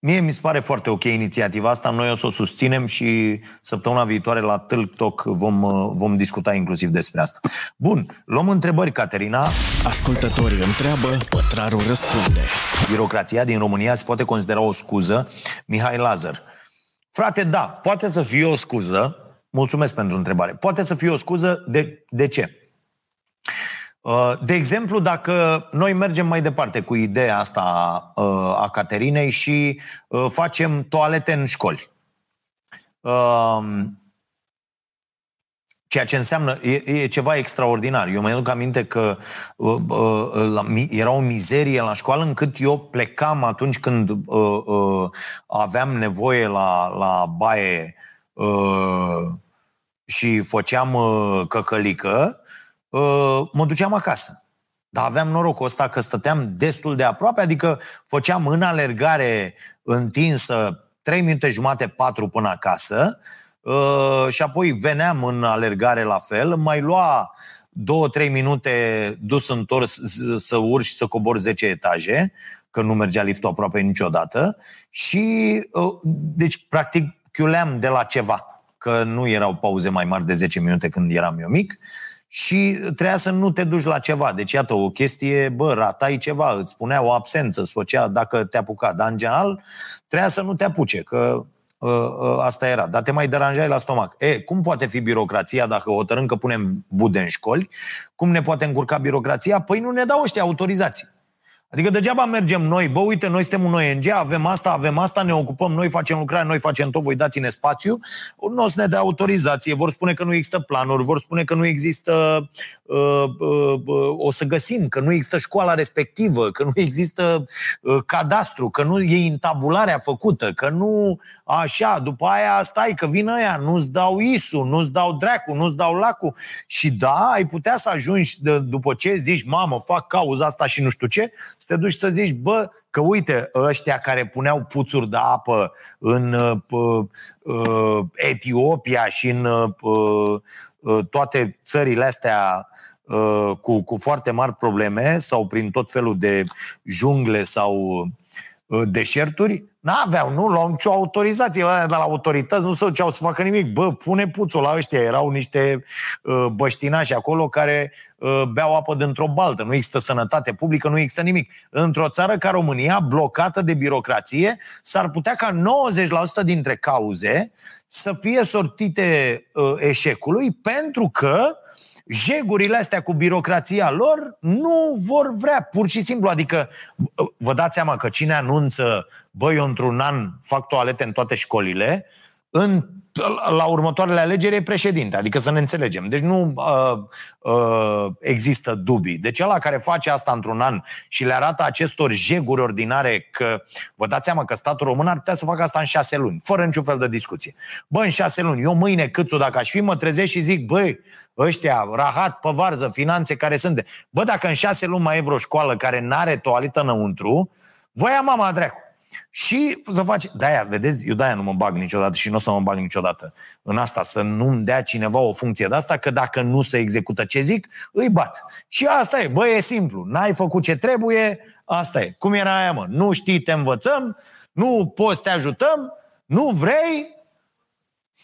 Mie mi se pare foarte ok inițiativa asta, noi o să o susținem și săptămâna viitoare la Tâlc Talk vom, vom discuta inclusiv despre asta. Bun, luăm întrebări, Caterina. Ascultătorii întreabă, pătrarul răspunde. Birocrația din România se poate considera o scuză? Mihai Lazar. Frate, da, poate să fie o scuză. Mulțumesc pentru întrebare. Poate să fie o scuză. De, de ce? Uh, de exemplu, dacă noi mergem mai departe cu ideea asta uh, a Caterinei și uh, facem toalete în școli. Ceea ce înseamnă, e, e ceva extraordinar. Eu mă aduc aminte că uh, uh, era o mizerie la școală încât eu plecam atunci când uh, uh, aveam nevoie la, la baie uh, și făceam uh, căcălică, Uh, mă duceam acasă. Dar aveam norocul ăsta că stăteam destul de aproape, adică făceam în alergare întinsă 3 minute jumate, 4 până acasă uh, și apoi veneam în alergare la fel, mai lua 2-3 minute dus întors să urci și să cobor 10 etaje, că nu mergea liftul aproape niciodată și uh, deci practic chiuleam de la ceva, că nu erau pauze mai mari de 10 minute când eram eu mic și trebuia să nu te duci la ceva. Deci, iată, o chestie, bă, ratai ceva, îți spunea o absență, îți făcea dacă te apuca. Dar, în general, trebuia să nu te apuce, că uh, uh, asta era. Dar te mai deranjai la stomac. E, cum poate fi birocrația dacă hotărâm că punem bude în școli? Cum ne poate încurca birocrația? Păi nu ne dau ăștia autorizații. Adică degeaba mergem noi, bă, uite, noi suntem un ONG, avem asta, avem asta, ne ocupăm, noi facem lucrare, noi facem tot, voi dați-ne spațiu, nu o să ne dea autorizație, vor spune că nu există planuri, vor spune că nu există, uh, uh, uh, o să găsim, că nu există școala respectivă, că nu există uh, cadastru, că nu e intabularea făcută, că nu așa, după aia stai, că vin ăia, nu-ți dau ISU, nu-ți dau dracu, nu-ți dau lacu. Și da, ai putea să ajungi de, după ce zici, mamă, fac cauza asta și nu știu ce, să te duci să zici, bă, că uite, ăștia care puneau puțuri de apă în uh, uh, Etiopia și în uh, uh, toate țările astea uh, cu, cu foarte mari probleme sau prin tot felul de jungle sau uh, deșerturi, N-aveau, nu luau nicio autorizație de la autorități, nu se duceau să facă nimic. Bă, pune puțul la ăștia, erau niște uh, băștinași acolo care uh, beau apă dintr-o baltă. Nu există sănătate publică, nu există nimic. Într-o țară ca România, blocată de birocrație, s-ar putea ca 90% dintre cauze să fie sortite uh, eșecului pentru că jegurile astea cu birocrația lor nu vor vrea, pur și simplu. Adică vă dați seama că cine anunță, băi, eu într-un an fac toalete în toate școlile, în la următoarele alegeri e președinte, adică să ne înțelegem. Deci nu uh, uh, există dubii. Deci ăla care face asta într-un an și le arată acestor jeguri ordinare că vă dați seama că statul român ar putea să facă asta în șase luni, fără niciun fel de discuție. Bă, în șase luni, eu mâine câțu dacă aș fi, mă trezesc și zic, băi, ăștia, rahat, pe varză, finanțe care sunt de... Bă, dacă în șase luni mai e vreo școală care n-are toaletă înăuntru, voia mama dracu. Și să faci... De-aia, vedeți, eu de-aia nu mă bag niciodată și nu o să mă bag niciodată în asta, să nu-mi dea cineva o funcție de asta, că dacă nu se execută ce zic, îi bat. Și asta e, bă, e simplu. N-ai făcut ce trebuie, asta e. Cum era aia, mă? Nu știi, te învățăm, nu poți, te ajutăm, nu vrei,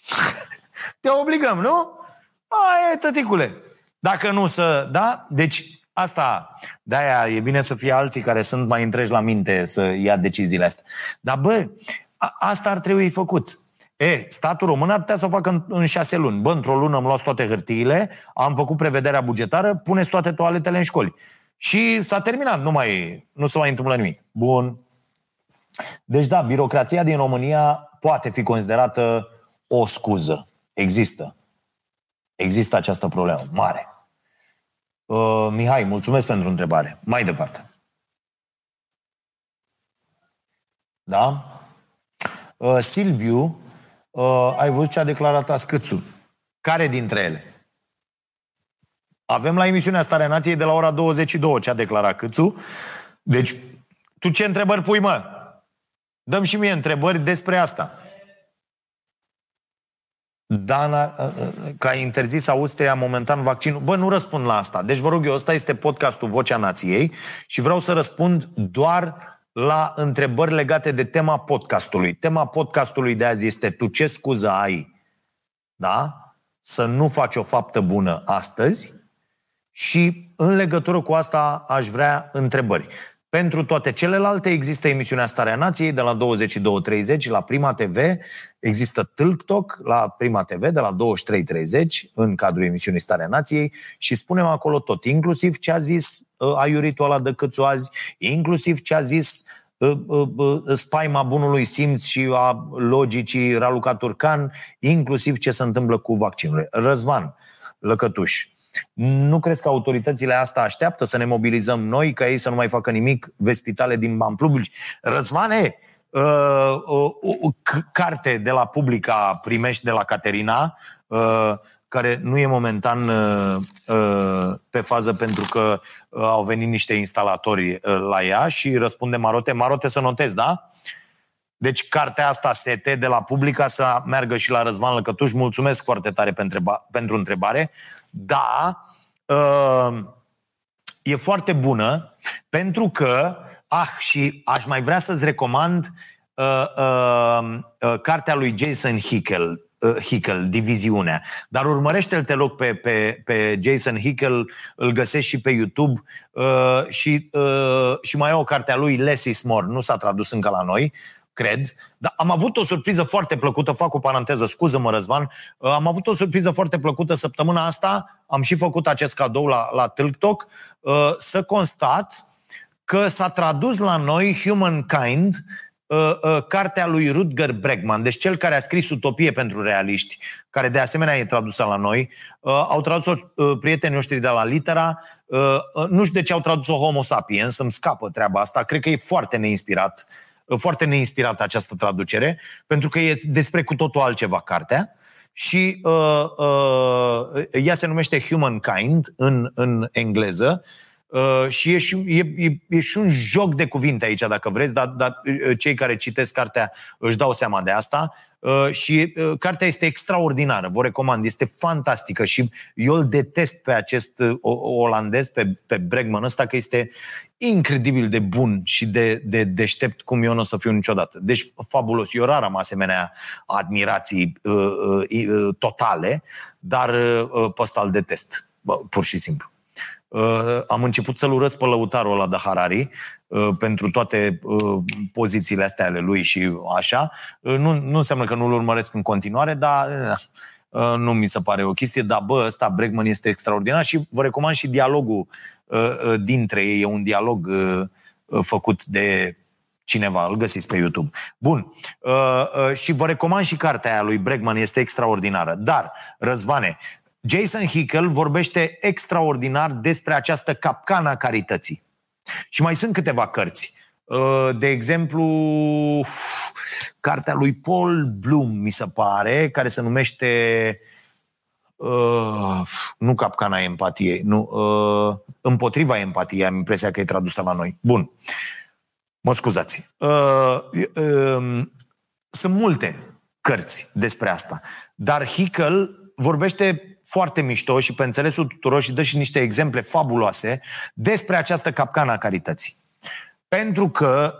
(laughs) te obligăm, nu? Aia e, tăticule. Dacă nu să... Da? Deci asta, de-aia e bine să fie alții care sunt mai întregi la minte să ia deciziile astea. Dar bă, a, asta ar trebui făcut. E, statul român ar putea să o facă în, în șase luni. Bă, într-o lună am luat toate hârtiile, am făcut prevederea bugetară, puneți toate toaletele în școli. Și s-a terminat, nu mai, nu se mai întâmplă nimic. Bun. Deci da, birocrația din România poate fi considerată o scuză. Există. Există această problemă mare. Uh, Mihai, mulțumesc pentru întrebare. Mai departe. Da? Uh, Silviu, uh, ai văzut ce a declarat Ascățu. Care dintre ele? Avem la emisiunea Starea Nației de la ora 22 ce a declarat Câțu. Deci, tu ce întrebări pui, mă? Dăm și mie întrebări despre asta. Dana, că a interzis Austria momentan vaccinul. Bă, nu răspund la asta. Deci vă rog eu, ăsta este podcastul Vocea Nației și vreau să răspund doar la întrebări legate de tema podcastului. Tema podcastului de azi este tu ce scuză ai, da? Să nu faci o faptă bună astăzi și în legătură cu asta aș vrea întrebări. Pentru toate celelalte există emisiunea Starea Nației de la 22.30 la Prima TV, există TikTok la Prima TV de la 23.30 în cadrul emisiunii Starea Nației și spunem acolo tot, inclusiv ce a zis uh, aiuritul ăla de câțu azi, inclusiv ce a zis uh, uh, uh, spaima bunului simț și a logicii Raluca Turcan, inclusiv ce se întâmplă cu vaccinurile. Răzvan Lăcătuș, nu crezi că autoritățile asta așteaptă să ne mobilizăm noi, ca ei să nu mai facă nimic, vezi spitale din bani publici? Răzvane, uh, uh, uh, carte de la Publica primești de la Caterina, uh, care nu e momentan uh, uh, pe fază pentru că uh, au venit niște instalatori uh, la ea și răspunde Marote. Marote să notezi, da? Deci cartea asta sete de la Publica să meargă și la Răzvan Lăcătuș. Mulțumesc foarte tare pentru întrebare. Da, uh, e foarte bună pentru că, ah, și aș mai vrea să-ți recomand uh, uh, uh, cartea lui Jason Hickel, uh, Hickel, Diviziunea. Dar urmărește-l, te rog, pe, pe, pe Jason Hickel, îl găsești și pe YouTube uh, și, uh, și mai e o carte a lui, Less is More, nu s-a tradus încă la noi, cred, dar am avut o surpriză foarte plăcută, fac o paranteză, scuză-mă Răzvan, uh, am avut o surpriză foarte plăcută săptămâna asta, am și făcut acest cadou la, la TikTok, uh, să constat că s-a tradus la noi Humankind, uh, cartea lui Rutger Bregman, deci cel care a scris Utopie pentru realiști, care de asemenea e tradusă la noi. Au tradus-o prietenii noștri de la Litera. Nu știu de ce au tradus-o Homo sapiens, îmi scapă treaba asta. Cred că e foarte neinspirat foarte neinspirată această traducere, pentru că e despre cu totul altceva cartea. Și uh, uh, ea se numește Humankind în, în engleză uh, și e și, e, e, e și un joc de cuvinte aici, dacă vreți, dar, dar uh, cei care citesc cartea își dau seama de asta. Uh, și uh, cartea este extraordinară, vă recomand, este fantastică și eu îl detest pe acest uh, olandez, pe, pe Bregman ăsta, că este incredibil de bun și de, de deștept cum eu nu o să fiu niciodată. Deci, fabulos. Eu rar am asemenea admirații uh, uh, totale, dar uh, pe ăsta îl detest, bă, pur și simplu. Uh, am început să-l urăsc pe lăutarul ăla de Harari uh, pentru toate uh, pozițiile astea ale lui și așa. Nu, nu înseamnă că nu-l urmăresc în continuare, dar nu mi se pare o chestie, dar bă, ăsta, Bregman, este extraordinar și vă recomand și dialogul dintre ei. E un dialog făcut de cineva, îl găsiți pe YouTube. Bun. și vă recomand și cartea aia lui Bregman, este extraordinară. Dar, Răzvane, Jason Hickel vorbește extraordinar despre această capcană a carității. Și mai sunt câteva cărți. Uh, de exemplu, cartea lui Paul Bloom, mi se pare, care se numește uh, nu capcana empatiei, nu, uh, împotriva empatiei, am impresia că e tradusă la noi. Bun. Mă scuzați. Uh, uh, sunt multe cărți despre asta, dar Hickel vorbește foarte mișto și pe înțelesul tuturor și dă și niște exemple fabuloase despre această capcană a carității. Pentru că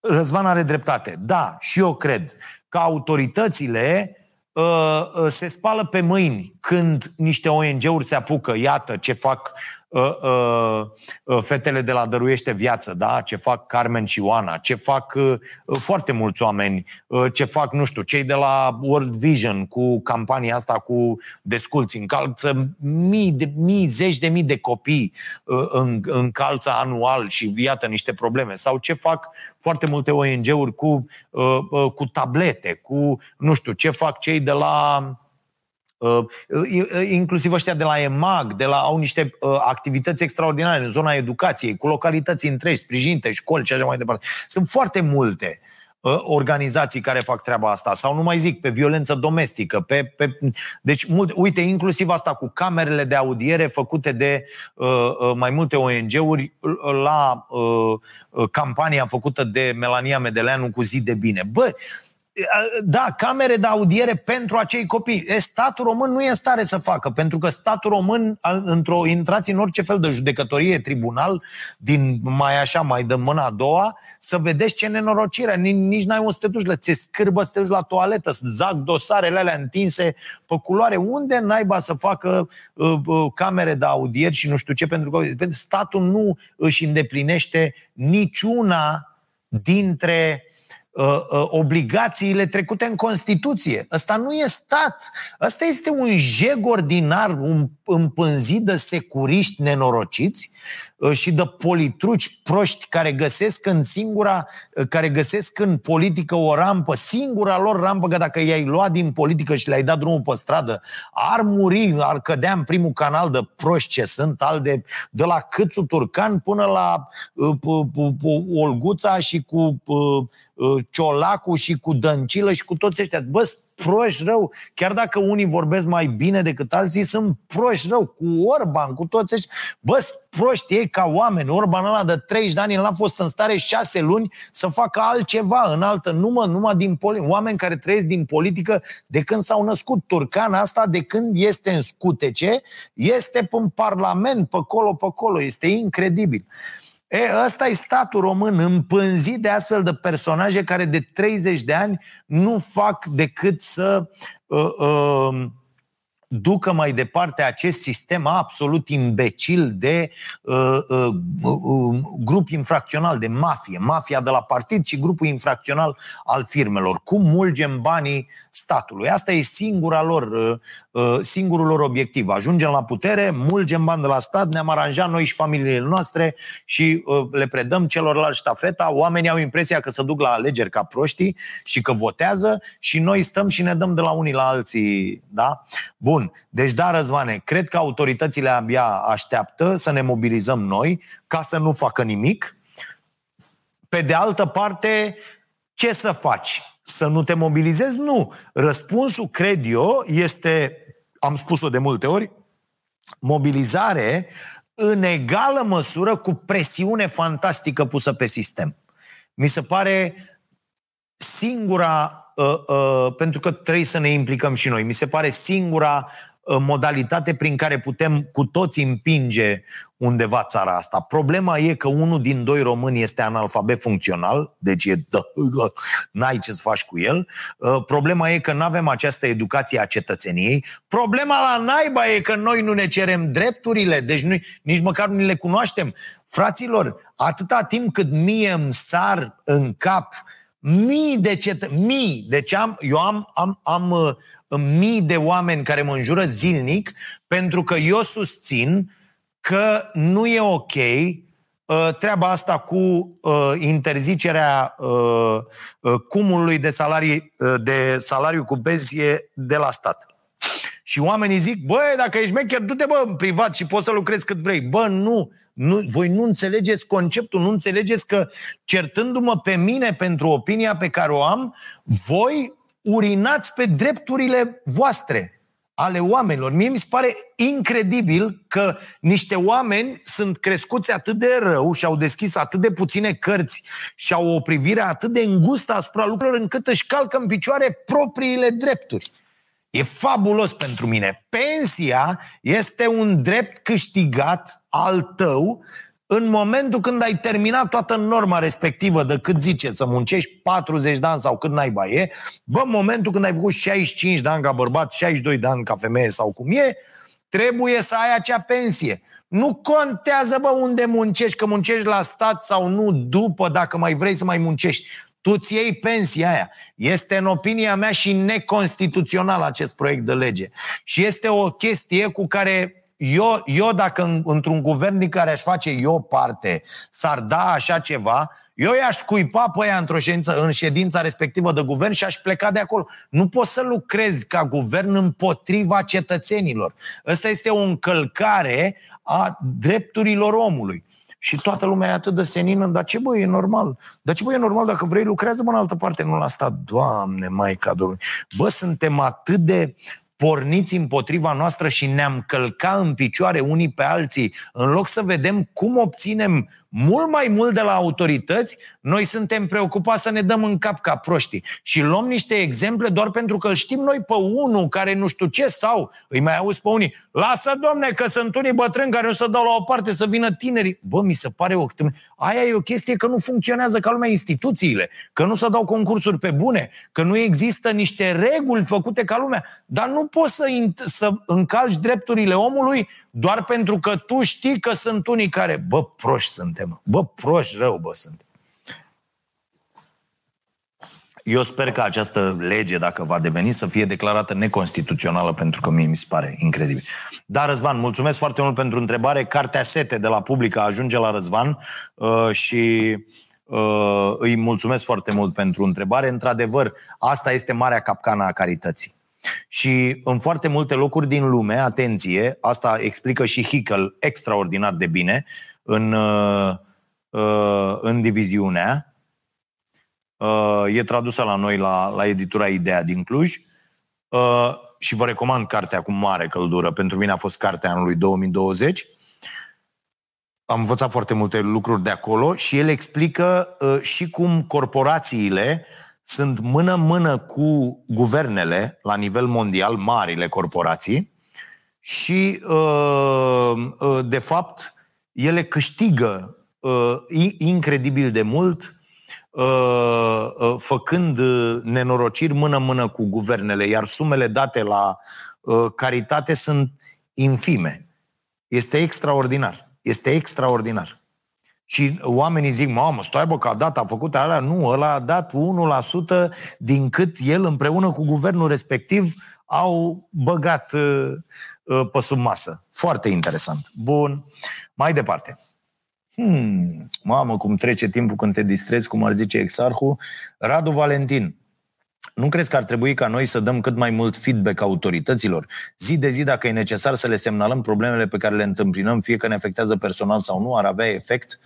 Răzvan are dreptate. Da, și eu cred că autoritățile uh, uh, se spală pe mâini când niște ONG-uri se apucă, iată ce fac uh, uh, uh, fetele de la Dăruiește Viață, da? ce fac Carmen și Oana, ce fac uh, foarte mulți oameni, uh, ce fac, nu știu, cei de la World Vision cu campania asta cu desculți, încalță mii, de, mii zeci de mii de copii uh, în, încalță anual și iată niște probleme. Sau ce fac foarte multe ONG-uri cu, uh, uh, cu tablete, cu, nu știu, ce fac cei de la Uh, inclusiv ăștia de la EMAG, de la, au niște uh, activități extraordinare în zona educației, cu localități întregi, sprijinite, școli și așa mai departe. Sunt foarte multe uh, organizații care fac treaba asta sau nu mai zic pe violență domestică pe, pe deci mult, uite inclusiv asta cu camerele de audiere făcute de uh, mai multe ONG-uri la uh, campania făcută de Melania Medeleanu cu zi de bine. Bă, da, camere de audiere pentru acei copii. E, statul român nu e în stare să facă, pentru că statul român, într-o intrați în orice fel de judecătorie, tribunal, din mai așa, mai de mâna a doua, să vedeți ce nenorocire. Nici, nici n-ai un să te duci, la, ți scârbă să te duci la toaletă, să zac dosarele alea întinse pe culoare. Unde naiba să facă uh, uh, camere de audieri și nu știu ce, pentru că pentru statul nu își îndeplinește niciuna dintre Uh, uh, obligațiile trecute în Constituție. Ăsta nu e stat. Ăsta este un jeg ordinar, un împânzit de securiști nenorociți uh, și de politruci proști care găsesc în singura, care găsesc în politică o rampă, singura lor rampă, că dacă i-ai luat din politică și le-ai dat drumul pe stradă, ar muri, ar cădea în primul canal de proști ce sunt, al de, de la Câțu Turcan până la uh, uh, uh, Olguța și cu uh, Uh, Ciolacu și cu Dăncilă și cu toți ăștia. Bă, proști rău. Chiar dacă unii vorbesc mai bine decât alții, sunt proști rău. Cu Orban, cu toți ăștia. Bă, proști ei ca oameni. Orban ăla de 30 de ani, el a fost în stare 6 luni să facă altceva în altă, numai, numai din politică. Oameni care trăiesc din politică de când s-au născut. Turcan asta de când este în scutece, este pe Parlament, pe acolo, pe acolo. Este incredibil. E, ăsta e statul român împânzit de astfel de personaje care de 30 de ani nu fac decât să uh, uh, ducă mai departe acest sistem absolut imbecil de uh, uh, uh, grup infracțional, de mafie, mafia de la partid și grupul infracțional al firmelor. Cum mulgem banii statului? Asta e singura lor uh, Uh, singurul lor obiectiv. Ajungem la putere, mulgem bani de la stat, ne-am aranjat noi și familiile noastre și uh, le predăm celorlalți ștafeta. Oamenii au impresia că se duc la alegeri ca proștii și că votează și noi stăm și ne dăm de la unii la alții. Da? Bun. Deci da, Răzvane, cred că autoritățile abia așteaptă să ne mobilizăm noi ca să nu facă nimic. Pe de altă parte, ce să faci? Să nu te mobilizezi? Nu. Răspunsul, cred eu, este am spus-o de multe ori, mobilizare în egală măsură cu presiune fantastică pusă pe sistem. Mi se pare singura, uh, uh, pentru că trebuie să ne implicăm și noi, mi se pare singura Uh, modalitate prin care putem cu toți împinge undeva țara asta. Problema e că unul din doi români este analfabet funcțional, deci e dă, n-ai ce să faci cu el. Uh, problema e că nu avem această educație a cetățeniei. Problema la naiba e că noi nu ne cerem drepturile, deci nu, nici măcar nu le cunoaștem. Fraților, atâta timp cât mie îmi sar în cap mii de cetă... mii, deci am, eu am, am, am uh, mii de oameni care mă înjură zilnic pentru că eu susțin că nu e ok uh, treaba asta cu uh, interzicerea uh, cumulului de, salarii, de salariu cu pensie de la stat. Și oamenii zic, băi, dacă ești mecher, du-te bă în privat și poți să lucrezi cât vrei. Bă, nu, nu, voi nu înțelegeți conceptul, nu înțelegeți că certându-mă pe mine pentru opinia pe care o am, voi urinați pe drepturile voastre ale oamenilor. Mie mi se pare incredibil că niște oameni sunt crescuți atât de rău și au deschis atât de puține cărți și au o privire atât de îngustă asupra lucrurilor încât își calcă în picioare propriile drepturi. E fabulos pentru mine. Pensia este un drept câștigat al tău în momentul când ai terminat toată norma respectivă de cât zice să muncești 40 de ani sau cât naiba e, bă, în momentul când ai făcut 65 de ani ca bărbat, 62 de ani ca femeie sau cum e, trebuie să ai acea pensie. Nu contează, bă, unde muncești, că muncești la stat sau nu, după, dacă mai vrei să mai muncești. Tu îți iei pensia aia. Este, în opinia mea, și neconstituțional acest proiect de lege. Și este o chestie cu care eu, eu dacă în, într-un guvern din care aș face eu parte s-ar da așa ceva, eu i-aș scuipa pe aia într-o ședință, în ședința respectivă de guvern și aș pleca de acolo. Nu poți să lucrezi ca guvern împotriva cetățenilor. Ăsta este o încălcare a drepturilor omului. Și toată lumea e atât de senină, dar ce bă, e normal. Dar ce bă, e normal dacă vrei, lucrează mă în altă parte, nu la stat. Doamne, Maica Domnului. Bă, suntem atât de porniți împotriva noastră și ne-am călca în picioare unii pe alții, în loc să vedem cum obținem mult mai mult de la autorități, noi suntem preocupați să ne dăm în cap ca proștii. Și luăm niște exemple doar pentru că îl știm noi pe unul care nu știu ce sau îi mai auzi pe unii. Lasă, domne, că sunt unii bătrâni care o să dau la o parte să vină tinerii. Bă, mi se pare o... Aia e o chestie că nu funcționează ca lumea instituțiile, că nu se dau concursuri pe bune, că nu există niște reguli făcute ca lumea. Dar nu poți să, să încalci drepturile omului doar pentru că tu știi că sunt unii care, bă, proști suntem, bă, proști rău, bă, sunt. Eu sper că această lege, dacă va deveni, să fie declarată neconstituțională, pentru că mie mi se pare incredibil. Da, Răzvan, mulțumesc foarte mult pentru întrebare. Cartea Sete de la Publica ajunge la Răzvan uh, și uh, îi mulțumesc foarte mult pentru întrebare. Într-adevăr, asta este marea capcană a carității. Și în foarte multe locuri din lume, atenție, asta explică și Hickel extraordinar de bine în, uh, uh, în diviziunea, uh, e tradusă la noi la, la editura Ideea din Cluj și vă recomand cartea cu mare căldură. Pentru mine a fost cartea anului 2020. Am învățat foarte multe lucruri de acolo și el explică și cum corporațiile sunt mână-mână cu guvernele la nivel mondial, marile corporații, și, uh, uh, de fapt, ele câștigă uh, incredibil de mult făcând nenorociri mână-mână cu guvernele, iar sumele date la caritate sunt infime. Este extraordinar. Este extraordinar. Și oamenii zic, mamă, stai bă, că a dat, a făcut alea. Nu, ăla a dat 1% din cât el împreună cu guvernul respectiv au băgat uh, uh, pe sub masă. Foarte interesant. Bun. Mai departe. Hmm, mamă, cum trece timpul când te distrezi, cum ar zice exarhul. Radu Valentin. Nu crezi că ar trebui ca noi să dăm cât mai mult feedback autorităților? Zi de zi, dacă e necesar să le semnalăm problemele pe care le întâmpinăm, fie că ne afectează personal sau nu, ar avea efect?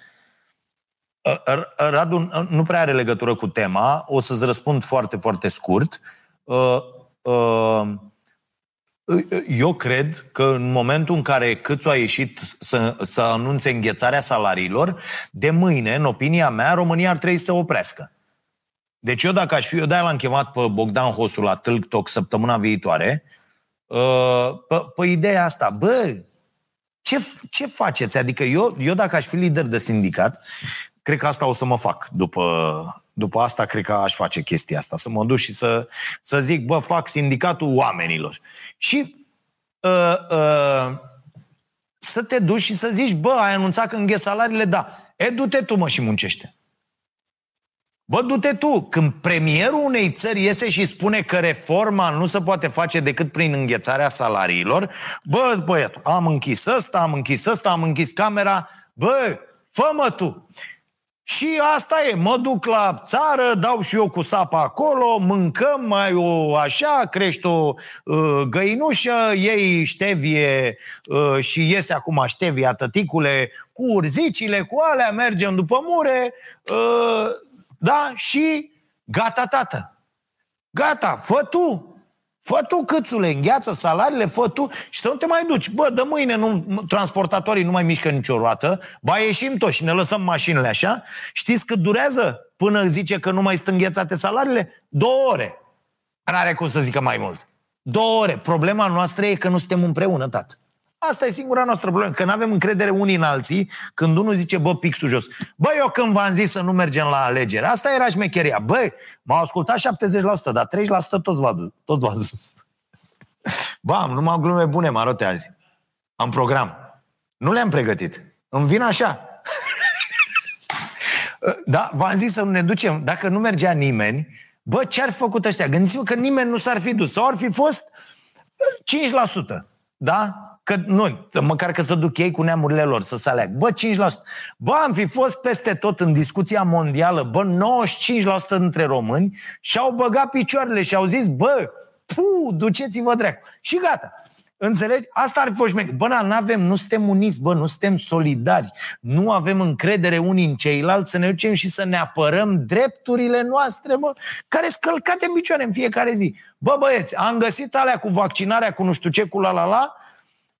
Radu nu prea are legătură cu tema, o să-ți răspund foarte, foarte scurt. Eu cred că în momentul în care Câțu a ieșit să, să anunțe înghețarea salariilor, de mâine, în opinia mea, România ar trebui să oprească. Deci eu dacă aș fi, eu de l-am chemat pe Bogdan Hosu la Tâlc Talk săptămâna viitoare, pe, pe ideea asta, bă, ce, ce faceți? Adică eu, eu dacă aș fi lider de sindicat, cred că asta o să mă fac. După, după asta, cred că aș face chestia asta. Să mă duc și să, să zic, bă, fac sindicatul oamenilor. Și uh, uh, să te duci și să zici, bă, ai anunțat că îngheț salariile, da. E, du-te tu, mă, și muncește. Bă, du-te tu! Când premierul unei țări iese și spune că reforma nu se poate face decât prin înghețarea salariilor, bă, băiat, am închis ăsta, am închis ăsta, am închis camera, bă, fă-mă tu! Și asta e, mă duc la țară, dau și eu cu sapa acolo, mâncăm mai o așa, crești o uh, găinușă, iei ștevie uh, și iese acum ștevia tăticule cu urzicile, cu alea, mergem după mure, uh, da? Și gata, tată. Gata, fă tu. Fă tu câțule, îngheață salariile, fă tu și să nu te mai duci. Bă, de mâine nu, transportatorii nu mai mișcă nicio roată, ba ieșim toți și ne lăsăm mașinile așa. Știți cât durează până zice că nu mai sunt înghețate salariile? Două ore. N-are cum să zică mai mult. Două ore. Problema noastră e că nu suntem împreună, tată. Asta e singura noastră problemă, că nu avem încredere unii în alții când unul zice, bă, pixul jos. Bă, eu când v-am zis să nu mergem la alegeri, asta era șmecheria. Bă, m-au ascultat 70%, dar 30% toți v-a, tot v-a dus. Bă, am numai glume bune, marote azi. Am program. Nu le-am pregătit. Îmi vin așa. (laughs) da, v-am zis să nu ne ducem. Dacă nu mergea nimeni, bă, ce ar fi făcut ăștia? Gândiți-vă că nimeni nu s-ar fi dus. Sau ar fi fost 5%. Da? Că nu, măcar că să duc ei cu neamurile lor să se aleagă. Bă, 5%. Bă, am fi fost peste tot în discuția mondială, bă, 95% dintre români și-au băgat picioarele și au zis, bă, pu, duceți-vă dracu. Și gata. Înțelegi? Asta ar fi fost șmec. Bă, nu avem, nu suntem uniți, bă, nu suntem solidari. Nu avem încredere unii în ceilalți să ne ducem și să ne apărăm drepturile noastre, mă, care sunt călcate în picioare în fiecare zi. Bă, băieți, am găsit alea cu vaccinarea, cu nu știu ce, cu la la la,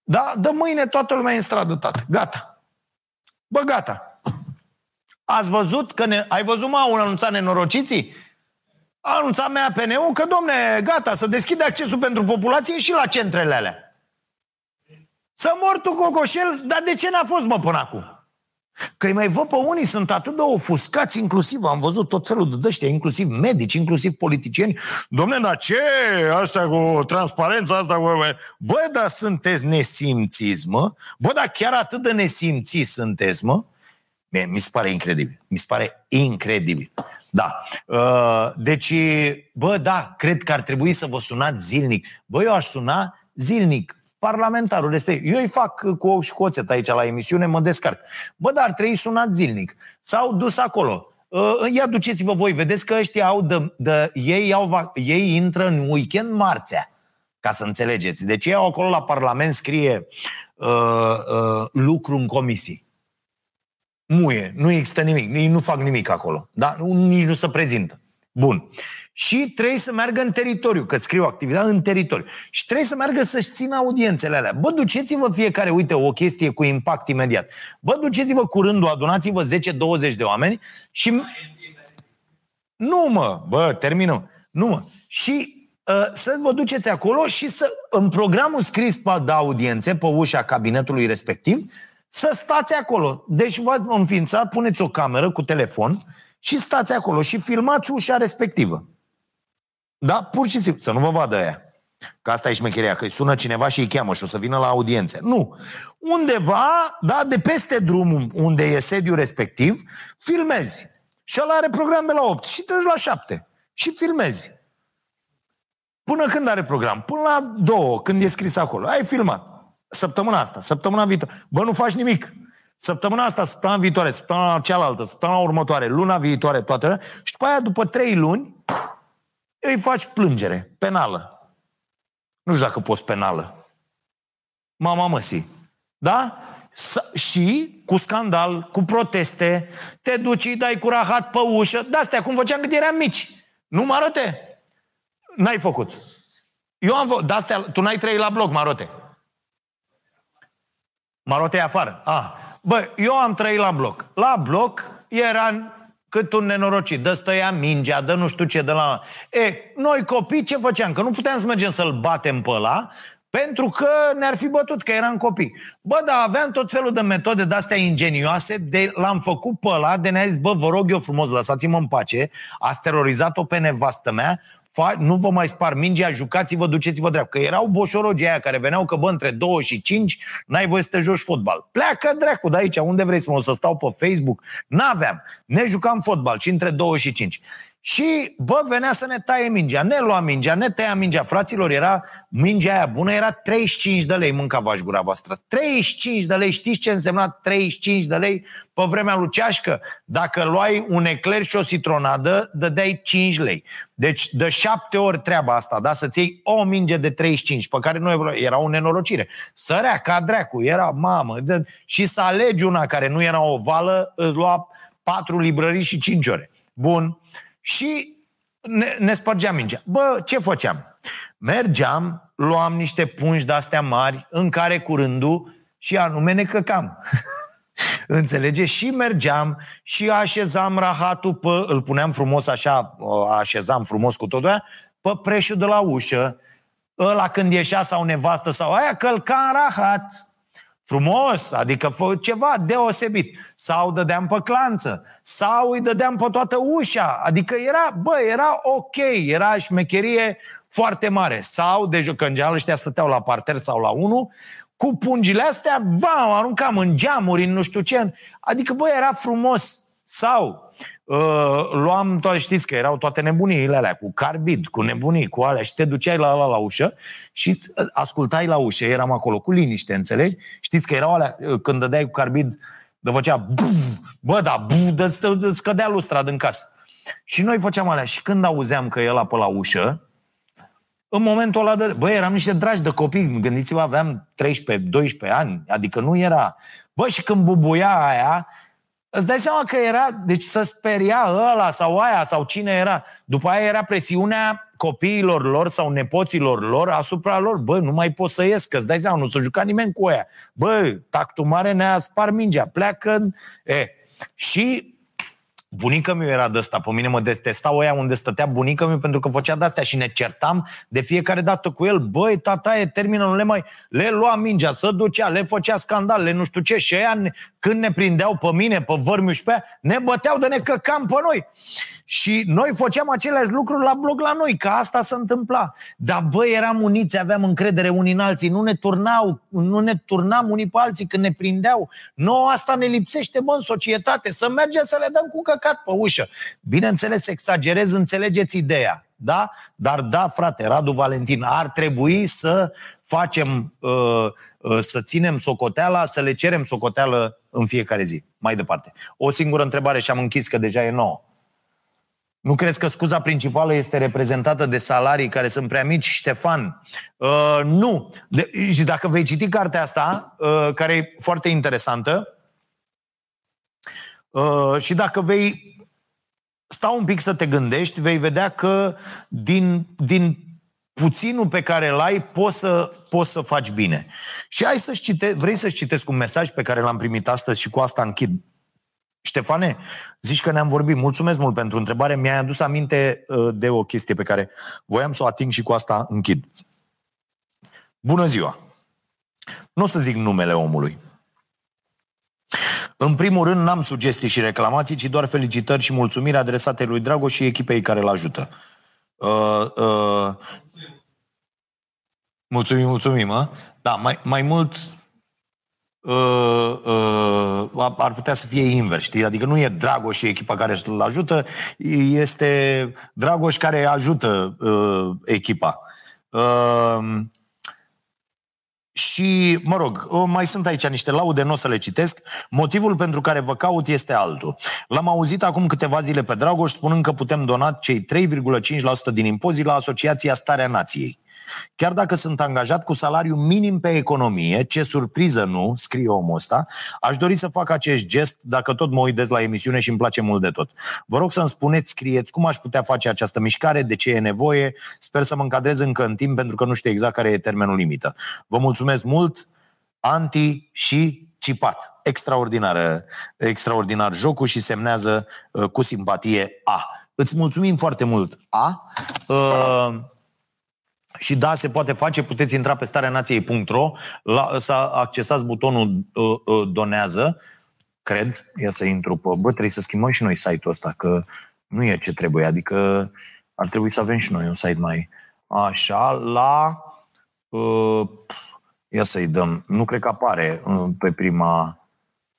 da? De mâine toată lumea e în stradă, tată. Gata. Bă, gata. Ați văzut că ne... Ai văzut, mă, un anunțat nenorociții? A anunțat mea PNU că, domne, gata, să deschide accesul pentru populație și la centrele alea. Să mor tu, Cocoșel, dar de ce n-a fost, mă, până acum? Că îi mai văd pe unii, sunt atât de ofuscați, inclusiv, am văzut tot felul de dăștia, inclusiv medici, inclusiv politicieni. Domne, dar ce? Asta cu transparența, asta cu... Bă, dar sunteți nesimțiți, mă? Bă, dar chiar atât de nesimțiți sunteți, mă? Mie, mi se pare incredibil. Mi se pare incredibil. Da. Uh, deci, bă, da, cred că ar trebui să vă sunați zilnic. Bă, eu aș suna zilnic parlamentarul respectiv. Eu îi fac cu ou și cu oțet aici la emisiune, mă descarc. Bă, dar trei sunat zilnic. S-au dus acolo. Uh, ia duceți-vă voi, vedeți că ăștia au de, de ei, au, ei intră în weekend marțea, ca să înțelegeți. Deci ei au acolo la Parlament scrie uh, uh, lucru în comisii. Muie, nu există nimic, ei nu fac nimic acolo. Da? Nici nu se prezintă. Bun și trebuie să meargă în teritoriu, că scriu activitate în teritoriu. Și trebuie să meargă să-și țină audiențele alea. Bă, duceți-vă fiecare, uite, o chestie cu impact imediat. Bă, duceți-vă cu rândul, adunați-vă 10-20 de oameni și... Nu, mă, bă, terminăm. Nu, mă. Și uh, să vă duceți acolo și să, în programul scris pe de audiențe, pe ușa cabinetului respectiv, să stați acolo. Deci vă înființa, puneți o cameră cu telefon și stați acolo și filmați ușa respectivă. Da? Pur și simplu. Să nu vă vadă aia. Că asta e șmecheria, că îi sună cineva și îi cheamă și o să vină la audiențe. Nu. Undeva, da, de peste drumul unde e sediul respectiv, filmezi. Și ăla are program de la 8 și te la 7. Și filmezi. Până când are program? Până la 2, când e scris acolo. Ai filmat. Săptămâna asta, săptămâna viitoare. Bă, nu faci nimic. Săptămâna asta, săptămâna viitoare, săptămâna cealaltă, săptămâna următoare, luna viitoare, toate. Și după aia, după 3 luni, îi faci plângere, penală. Nu știu dacă poți penală. Mama măsii. Da? S- și cu scandal, cu proteste, te duci, îi dai cu rahat pe ușă. De-astea, cum făceam când eram mici. Nu, Marote? N-ai făcut. Eu am făcut. De-astea, tu n-ai trăit la bloc, Marote. Marote e afară. Ah. Bă, eu am trăit la bloc. La bloc era cât un nenorocit, dă stăia mingea, dă nu știu ce, de la... E, noi copii ce făceam? Că nu puteam să mergem să-l batem pe ăla, pentru că ne-ar fi bătut, că eram copii. Bă, dar aveam tot felul de metode de-astea ingenioase, de l-am făcut pe ăla, de ne-a zis, bă, vă rog eu frumos, lăsați-mă în pace, ați terorizat-o pe nevastă mea, nu vă mai spar mingea, jucați-vă, duceți-vă dreapta. Că erau boșorogii aia care veneau că, bă, între 2 și 5 n-ai voie să te joci fotbal. Pleacă dracu de aici, unde vrei să mă să stau pe Facebook? N-aveam. Ne jucam fotbal și între 2 și 5. Și, bă, venea să ne taie mingea. Ne lua mingea, ne tăia mingea. Fraților, era mingea aia bună, era 35 de lei, mâncava gura voastră. 35 de lei, știți ce însemna 35 de lei pe vremea lui Ceașcă? Dacă luai un ecler și o citronadă, dădeai 5 lei. Deci, de șapte ori treaba asta, da? Să-ți iei o minge de 35, pe care nu era o nenorocire. Sărea ca dracu, era mamă. De... Și să alegi una care nu era ovală, îți lua patru librării și 5 ore. Bun și ne, ne spărgeam mingea. Bă, ce făceam? Mergeam, luam niște pungi de-astea mari în care curându și anume ne căcam. (laughs) Înțelege? Și mergeam și așezam rahatul pe, îl puneam frumos așa, așezam frumos cu totul aia, pe preșul de la ușă, ăla când ieșea sau nevastă sau aia, călca în rahat. Frumos, adică fă ceva deosebit. Sau dădeam pe clanță, sau îi dădeam pe toată ușa. Adică era, bă, era ok, era șmecherie foarte mare. Sau, deci că în general ăștia stăteau la parter sau la unul, cu pungile astea, bam, aruncam în geamuri, în nu știu ce. Adică, bă, era frumos. Sau uh, luam toate, știți că erau toate nebuniile alea, cu carbid, cu nebunii, cu alea, și te duceai la la, la ușă și uh, ascultai la ușă, eram acolo cu liniște, înțelegi? Știți că erau alea, uh, când dădeai cu carbid, de făcea bă, da, de scădea lustra din casă. Și noi făceam alea. Și când auzeam că el pe la ușă, în momentul ăla de... Băi, eram niște dragi de copii. Gândiți-vă, aveam 13-12 ani. Adică nu era... Bă, și când bubuia aia, Îți dai seama că era, deci să speria ăla sau aia sau cine era. După aia era presiunea copiilor lor sau nepoților lor asupra lor. Bă, nu mai pot să ies, că îți dai seama, nu s-a jucat nimeni cu aia. Bă, tactul mare ne-a spart mingea, pleacă. E. Și Bunica mi era de asta, pe mine mă detesta oia unde stătea bunica mi pentru că făcea de-astea și ne certam de fiecare dată cu el. Băi, tata, e termină, nu le mai... Le lua mingea, să ducea, le făcea scandal, le nu știu ce. Și ăia, când ne prindeau pe mine, pe vărmiuș și pe aia, ne băteau de ne căcam pe noi. Și noi făceam aceleași lucruri la bloc la noi, că asta se întâmpla. Dar băi, eram uniți, aveam încredere unii în alții, nu ne turnau, nu ne turnam unii pe alții când ne prindeau. Nu, asta ne lipsește, bă, în societate, să mergem să le dăm cu căcat pe ușă. Bineînțeles, exagerez, înțelegeți ideea. Da? Dar da, frate, Radu Valentin, ar trebui să facem, uh, uh, să ținem socoteala, să le cerem socoteală în fiecare zi. Mai departe. O singură întrebare și am închis că deja e nouă. Nu crezi că scuza principală este reprezentată de salarii care sunt prea mici, Ștefan? Uh, nu. De, și dacă vei citi cartea asta, uh, care e foarte interesantă, uh, și dacă vei sta un pic să te gândești, vei vedea că din, din puținul pe care îl ai poți să, poți să faci bine. Și hai să cite, vrei să-și citesc un mesaj pe care l-am primit astăzi și cu asta închid Ștefane, zici că ne-am vorbit. Mulțumesc mult pentru întrebare. Mi-ai adus aminte uh, de o chestie pe care voiam să o ating și cu asta închid. Bună ziua! Nu o să zic numele omului. În primul rând, n-am sugestii și reclamații, ci doar felicitări și mulțumiri adresate lui Dragoș și echipei care îl ajută. Uh, uh, mulțumim, mulțumim, mă. Da, mai, mai mult uh, uh, ar putea să fie invers, știi? Adică nu e Dragoș și echipa care îl ajută, este Dragoș care ajută uh, echipa. Uh, și, mă rog, uh, mai sunt aici niște laude, nu o să le citesc. Motivul pentru care vă caut este altul. L-am auzit acum câteva zile pe Dragoș spunând că putem dona cei 3,5% din impozit la Asociația Starea Nației. Chiar dacă sunt angajat cu salariu minim pe economie, ce surpriză nu, scrie omul ăsta, aș dori să fac acest gest dacă tot mă uitez la emisiune și îmi place mult de tot. Vă rog să-mi spuneți, scrieți cum aș putea face această mișcare, de ce e nevoie, sper să mă încadrez încă în timp pentru că nu știu exact care e termenul limită. Vă mulțumesc mult, Anti și Cipat. Extraordinară, extraordinar jocul și semnează uh, cu simpatie A. Îți mulțumim foarte mult, A. Uh, și da, se poate face, puteți intra pe stareanației.ro, la, să accesați butonul uh, uh, donează, cred, ia să intru pe, bă, trebuie să schimbăm și noi site-ul ăsta, că nu e ce trebuie, adică ar trebui să avem și noi un site mai așa, la uh, ia să-i dăm, nu cred că apare uh, pe prima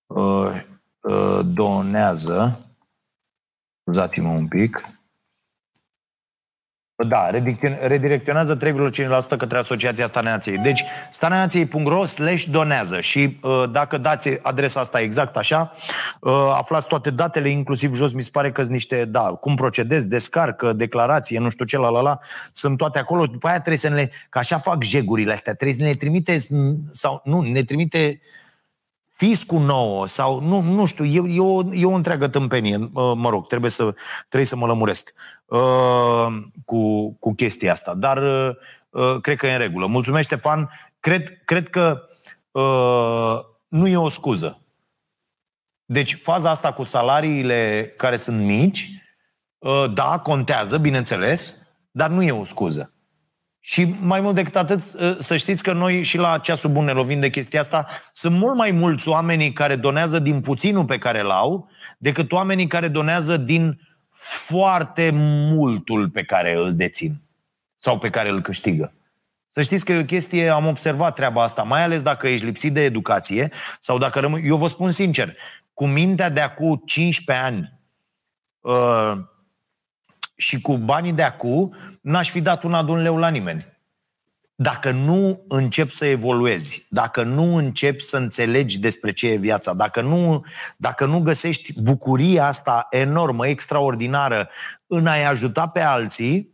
uh, uh, donează, scuzați-mă un pic, da, redirecționează 3,5% către Asociația Staneației. Deci, staneației.ro slash donează și uh, dacă dați adresa asta exact așa, uh, aflați toate datele, inclusiv jos mi se pare că sunt niște, da, cum procedezi, descarcă, declarație, nu știu ce, la la la, sunt toate acolo. După aia trebuie să ne, că așa fac jegurile astea, trebuie să ne trimite, sau nu, ne trimite fiscul nouă sau nu, nu știu, e, e, o, e o întreagă tâmpenie. Mă rog, trebuie să, trebuie să mă lămuresc uh, cu, cu chestia asta. Dar uh, cred că e în regulă. Mulțumesc, Ștefan. Cred, cred că uh, nu e o scuză. Deci faza asta cu salariile care sunt mici, uh, da, contează, bineînțeles, dar nu e o scuză. Și mai mult decât atât, ă, să știți că noi și la ceasul bun ne lovim de chestia asta, sunt mult mai mulți oamenii care donează din puținul pe care îl au, decât oamenii care donează din foarte multul pe care îl dețin sau pe care îl câștigă. Să știți că e o chestie, am observat treaba asta, mai ales dacă ești lipsit de educație sau dacă rămâi... Eu vă spun sincer, cu mintea de acum 15 ani uh, și cu banii de acum, n-aș fi dat una de un leu la nimeni. Dacă nu încep să evoluezi, dacă nu începi să înțelegi despre ce e viața, dacă nu, dacă nu găsești bucuria asta enormă, extraordinară în a-i ajuta pe alții,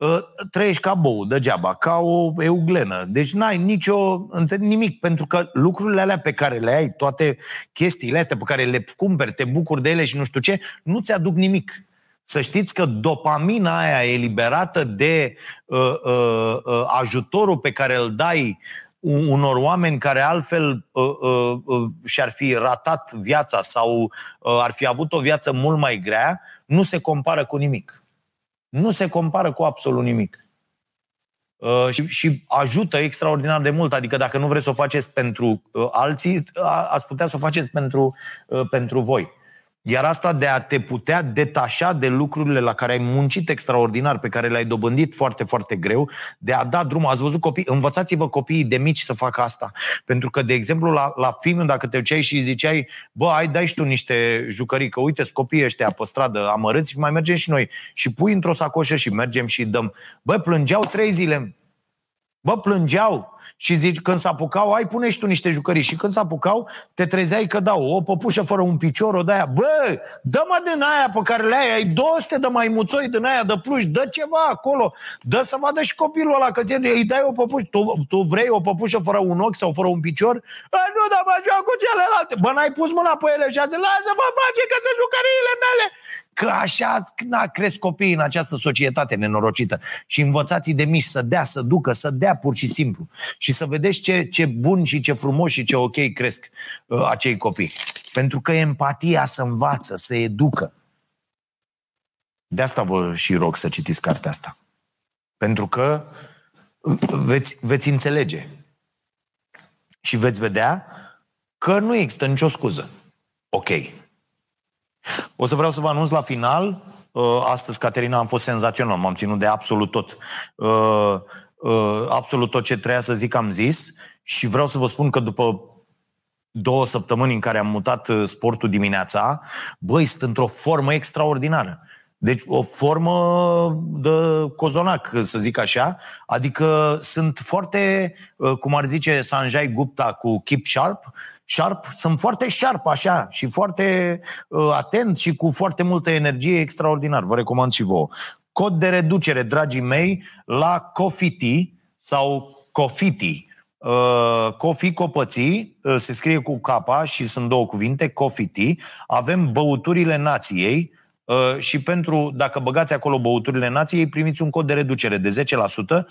ă, trăiești ca bou degeaba, ca o euglenă. Deci n-ai nicio, nimic, pentru că lucrurile alea pe care le ai, toate chestiile astea pe care le cumperi, te bucuri de ele și nu știu ce, nu ți-aduc nimic. Să știți că dopamina aia eliberată de uh, uh, uh, ajutorul pe care îl dai unor oameni care altfel uh, uh, uh, și-ar fi ratat viața sau uh, ar fi avut o viață mult mai grea, nu se compară cu nimic. Nu se compară cu absolut nimic. Uh, și, și ajută extraordinar de mult. Adică dacă nu vreți să o faceți pentru uh, alții, uh, ați putea să o faceți pentru, uh, pentru voi. Iar asta de a te putea detașa de lucrurile la care ai muncit extraordinar, pe care le-ai dobândit foarte, foarte greu, de a da drumul. Ați văzut copii? Învățați-vă copiii de mici să facă asta. Pentru că, de exemplu, la, la film, dacă te duceai și ziceai, bă, ai, dai și tu niște jucării, că uite, copiii ăștia pe stradă amărâți, mai mergem și noi. Și pui într-o sacoșă și mergem și dăm. Bă, plângeau trei zile Bă, plângeau și zici, când s-apucau, ai pune și tu niște jucării. Și când s-apucau, te trezeai că dau o păpușă fără un picior, o de aia. Bă, dă-mă din aia pe care le ai, ai 200 de maimuțoi din aia de pluși, dă ceva acolo, dă să vadă și copilul ăla, că zi, îi dai o păpușă. Tu, tu vrei o păpușă fără un ochi sau fără un picior? A, nu, dar mă joc cu celelalte. Bă, n-ai pus mâna pe ele și a zis, lasă-mă, face că sunt jucăriile mele. Că așa na, cresc copiii în această societate nenorocită. Și învățați de mici să dea, să ducă, să dea pur și simplu. Și să vedeți ce, ce bun și ce frumos și ce ok cresc uh, acei copii. Pentru că empatia să învață, să educă. De asta vă și rog să citiți cartea asta. Pentru că veți, veți înțelege și veți vedea că nu există nicio scuză. Ok. O să vreau să vă anunț la final. Uh, astăzi, Caterina, am fost senzațional. M-am ținut de absolut tot. Uh, uh, absolut tot ce treia să zic am zis. Și vreau să vă spun că după două săptămâni în care am mutat sportul dimineața, băi, sunt într-o formă extraordinară. Deci o formă de cozonac, să zic așa. Adică sunt foarte, cum ar zice Sanjay Gupta cu Keep Sharp, sharp, sunt foarte sharp așa și foarte uh, atent și cu foarte multă energie extraordinar. Vă recomand și vouă. Cod de reducere, dragii mei, la Cofiti sau Cofiti. Uh, Cofi Copății, uh, se scrie cu capa și sunt două cuvinte, Cofiti. Avem băuturile nației, Uh, și pentru, dacă băgați acolo băuturile nației, primiți un cod de reducere de 10%.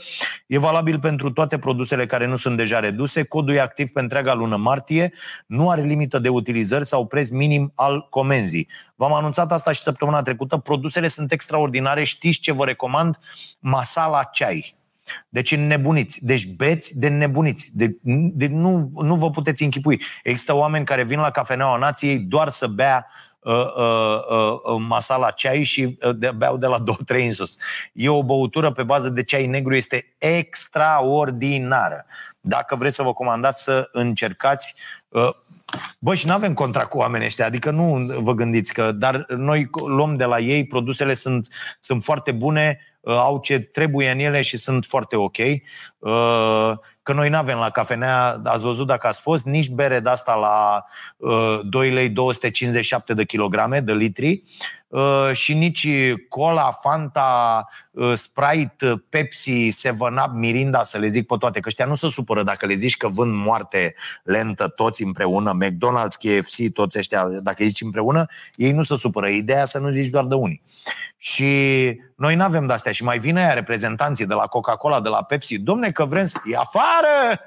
E valabil pentru toate produsele care nu sunt deja reduse. Codul e activ pe întreaga lună martie, nu are limită de utilizări sau preț minim al comenzii. V-am anunțat asta și săptămâna trecută. Produsele sunt extraordinare. Știți ce vă recomand? Masala ceai. Deci nebuniți. Deci beți de nebuniți. De, de, nu, nu vă puteți închipui. Există oameni care vin la cafeneaua nației doar să bea uh, uh, uh, masala ceai și uh, de, beau de la 2-3 în sus. E o băutură pe bază de ceai negru, este extraordinară. Dacă vreți să vă comandați să încercați uh, Bă, și nu avem contract cu oamenii ăștia, adică nu vă gândiți că, dar noi luăm de la ei, produsele sunt, sunt foarte bune, uh, au ce trebuie în ele și sunt foarte ok. Uh, că noi nu avem la cafenea, ați văzut dacă ați fost, nici bere de asta la 2 lei 257 de kilograme, de litri, și nici cola, Fanta, Sprite, Pepsi, 7-Up, Mirinda, să le zic pe toate, că ăștia nu se supără dacă le zici că vând moarte lentă toți împreună, McDonald's, KFC, toți ăștia, dacă zici împreună, ei nu se supără. Ideea să nu zici doar de unii. Și noi nu avem de-astea. Și mai vine aia reprezentanții de la Coca-Cola, de la Pepsi. Domne, că vrem să... E afară!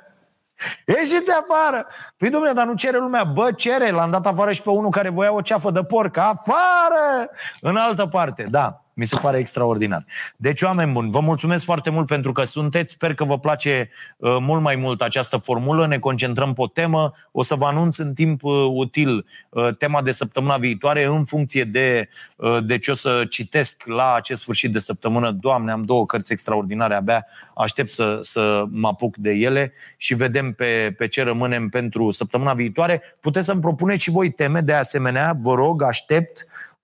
(laughs) Ieșiți afară! Păi, domnule, dar nu cere lumea. Bă, cere. L-am dat afară și pe unul care voia o ceafă de porc. Afară! În altă parte, da. Mi se pare extraordinar. Deci, oameni buni, vă mulțumesc foarte mult pentru că sunteți. Sper că vă place uh, mult mai mult această formulă. Ne concentrăm pe o temă. O să vă anunț în timp uh, util uh, tema de săptămâna viitoare în funcție de, uh, de ce o să citesc la acest sfârșit de săptămână. Doamne, am două cărți extraordinare abia. Aștept să, să mă apuc de ele și vedem pe, pe ce rămânem pentru săptămâna viitoare. Puteți să-mi propuneți și voi teme de asemenea. Vă rog, aștept Uh, uh,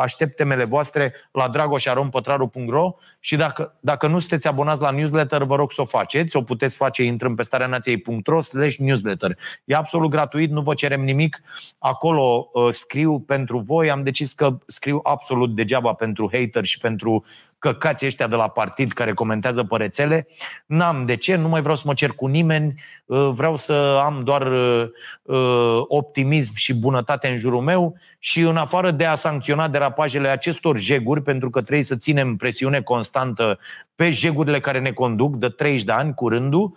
aștept temele voastre la dragoșarompătraru.ro și dacă, dacă nu sunteți abonați la newsletter, vă rog să o faceți. O puteți face intrând pe starea nației.ro slash newsletter. E absolut gratuit, nu vă cerem nimic. Acolo uh, scriu pentru voi. Am decis că scriu absolut degeaba pentru hater și pentru căcații ăștia de la partid care comentează pe rețele. N-am de ce, nu mai vreau să mă cer cu nimeni, uh, vreau să am doar uh, uh, optimism și bunătate în jurul meu și în afară de a sancționa derapajele acestor jeguri, pentru că trebuie să ținem presiune constantă pe jegurile care ne conduc de 30 de ani cu rândul,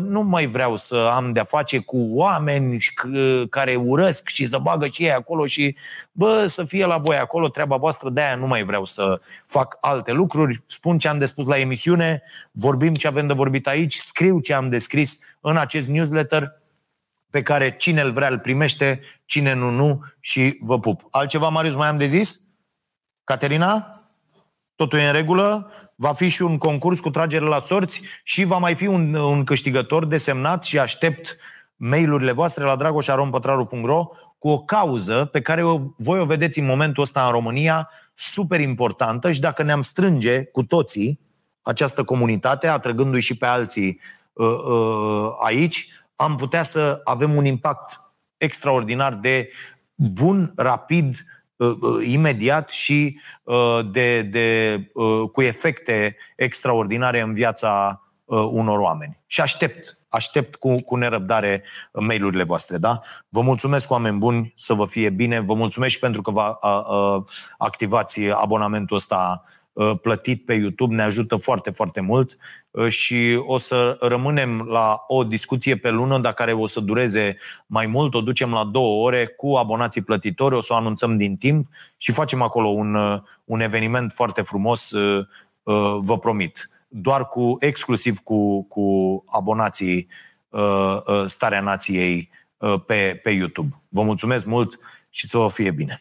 nu mai vreau să am de-a face cu oameni care urăsc și să bagă și ei acolo și bă, să fie la voi acolo, treaba voastră, de-aia nu mai vreau să fac alte lucruri, spun ce am de spus la emisiune, vorbim ce avem de vorbit aici, scriu ce am de scris în acest newsletter pe care cine îl vrea îl primește, cine nu, nu și vă pup. Altceva, Marius, mai am de zis? Caterina? Totul e în regulă? Va fi și un concurs cu tragere la sorți și va mai fi un, un câștigător desemnat și aștept mail-urile voastre la dragoșarompătraru.ro cu o cauză pe care o, voi o vedeți în momentul ăsta în România super importantă și dacă ne-am strânge cu toții această comunitate, atrăgându-i și pe alții uh, uh, aici, am putea să avem un impact extraordinar de bun, rapid, uh, uh, imediat și uh, de, de, uh, cu efecte extraordinare în viața uh, unor oameni. Și aștept aștept cu, cu nerăbdare mail-urile voastre, da? Vă mulțumesc, oameni buni, să vă fie bine. Vă mulțumesc și pentru că vă a, a, activați abonamentul ăsta plătit pe YouTube, ne ajută foarte, foarte mult și o să rămânem la o discuție pe lună, dar care o să dureze mai mult, o ducem la două ore cu abonații plătitori, o să o anunțăm din timp și facem acolo un, un eveniment foarte frumos, vă promit doar cu, exclusiv cu, cu abonații uh, uh, Starea Nației uh, pe, pe YouTube. Vă mulțumesc mult și să vă fie bine!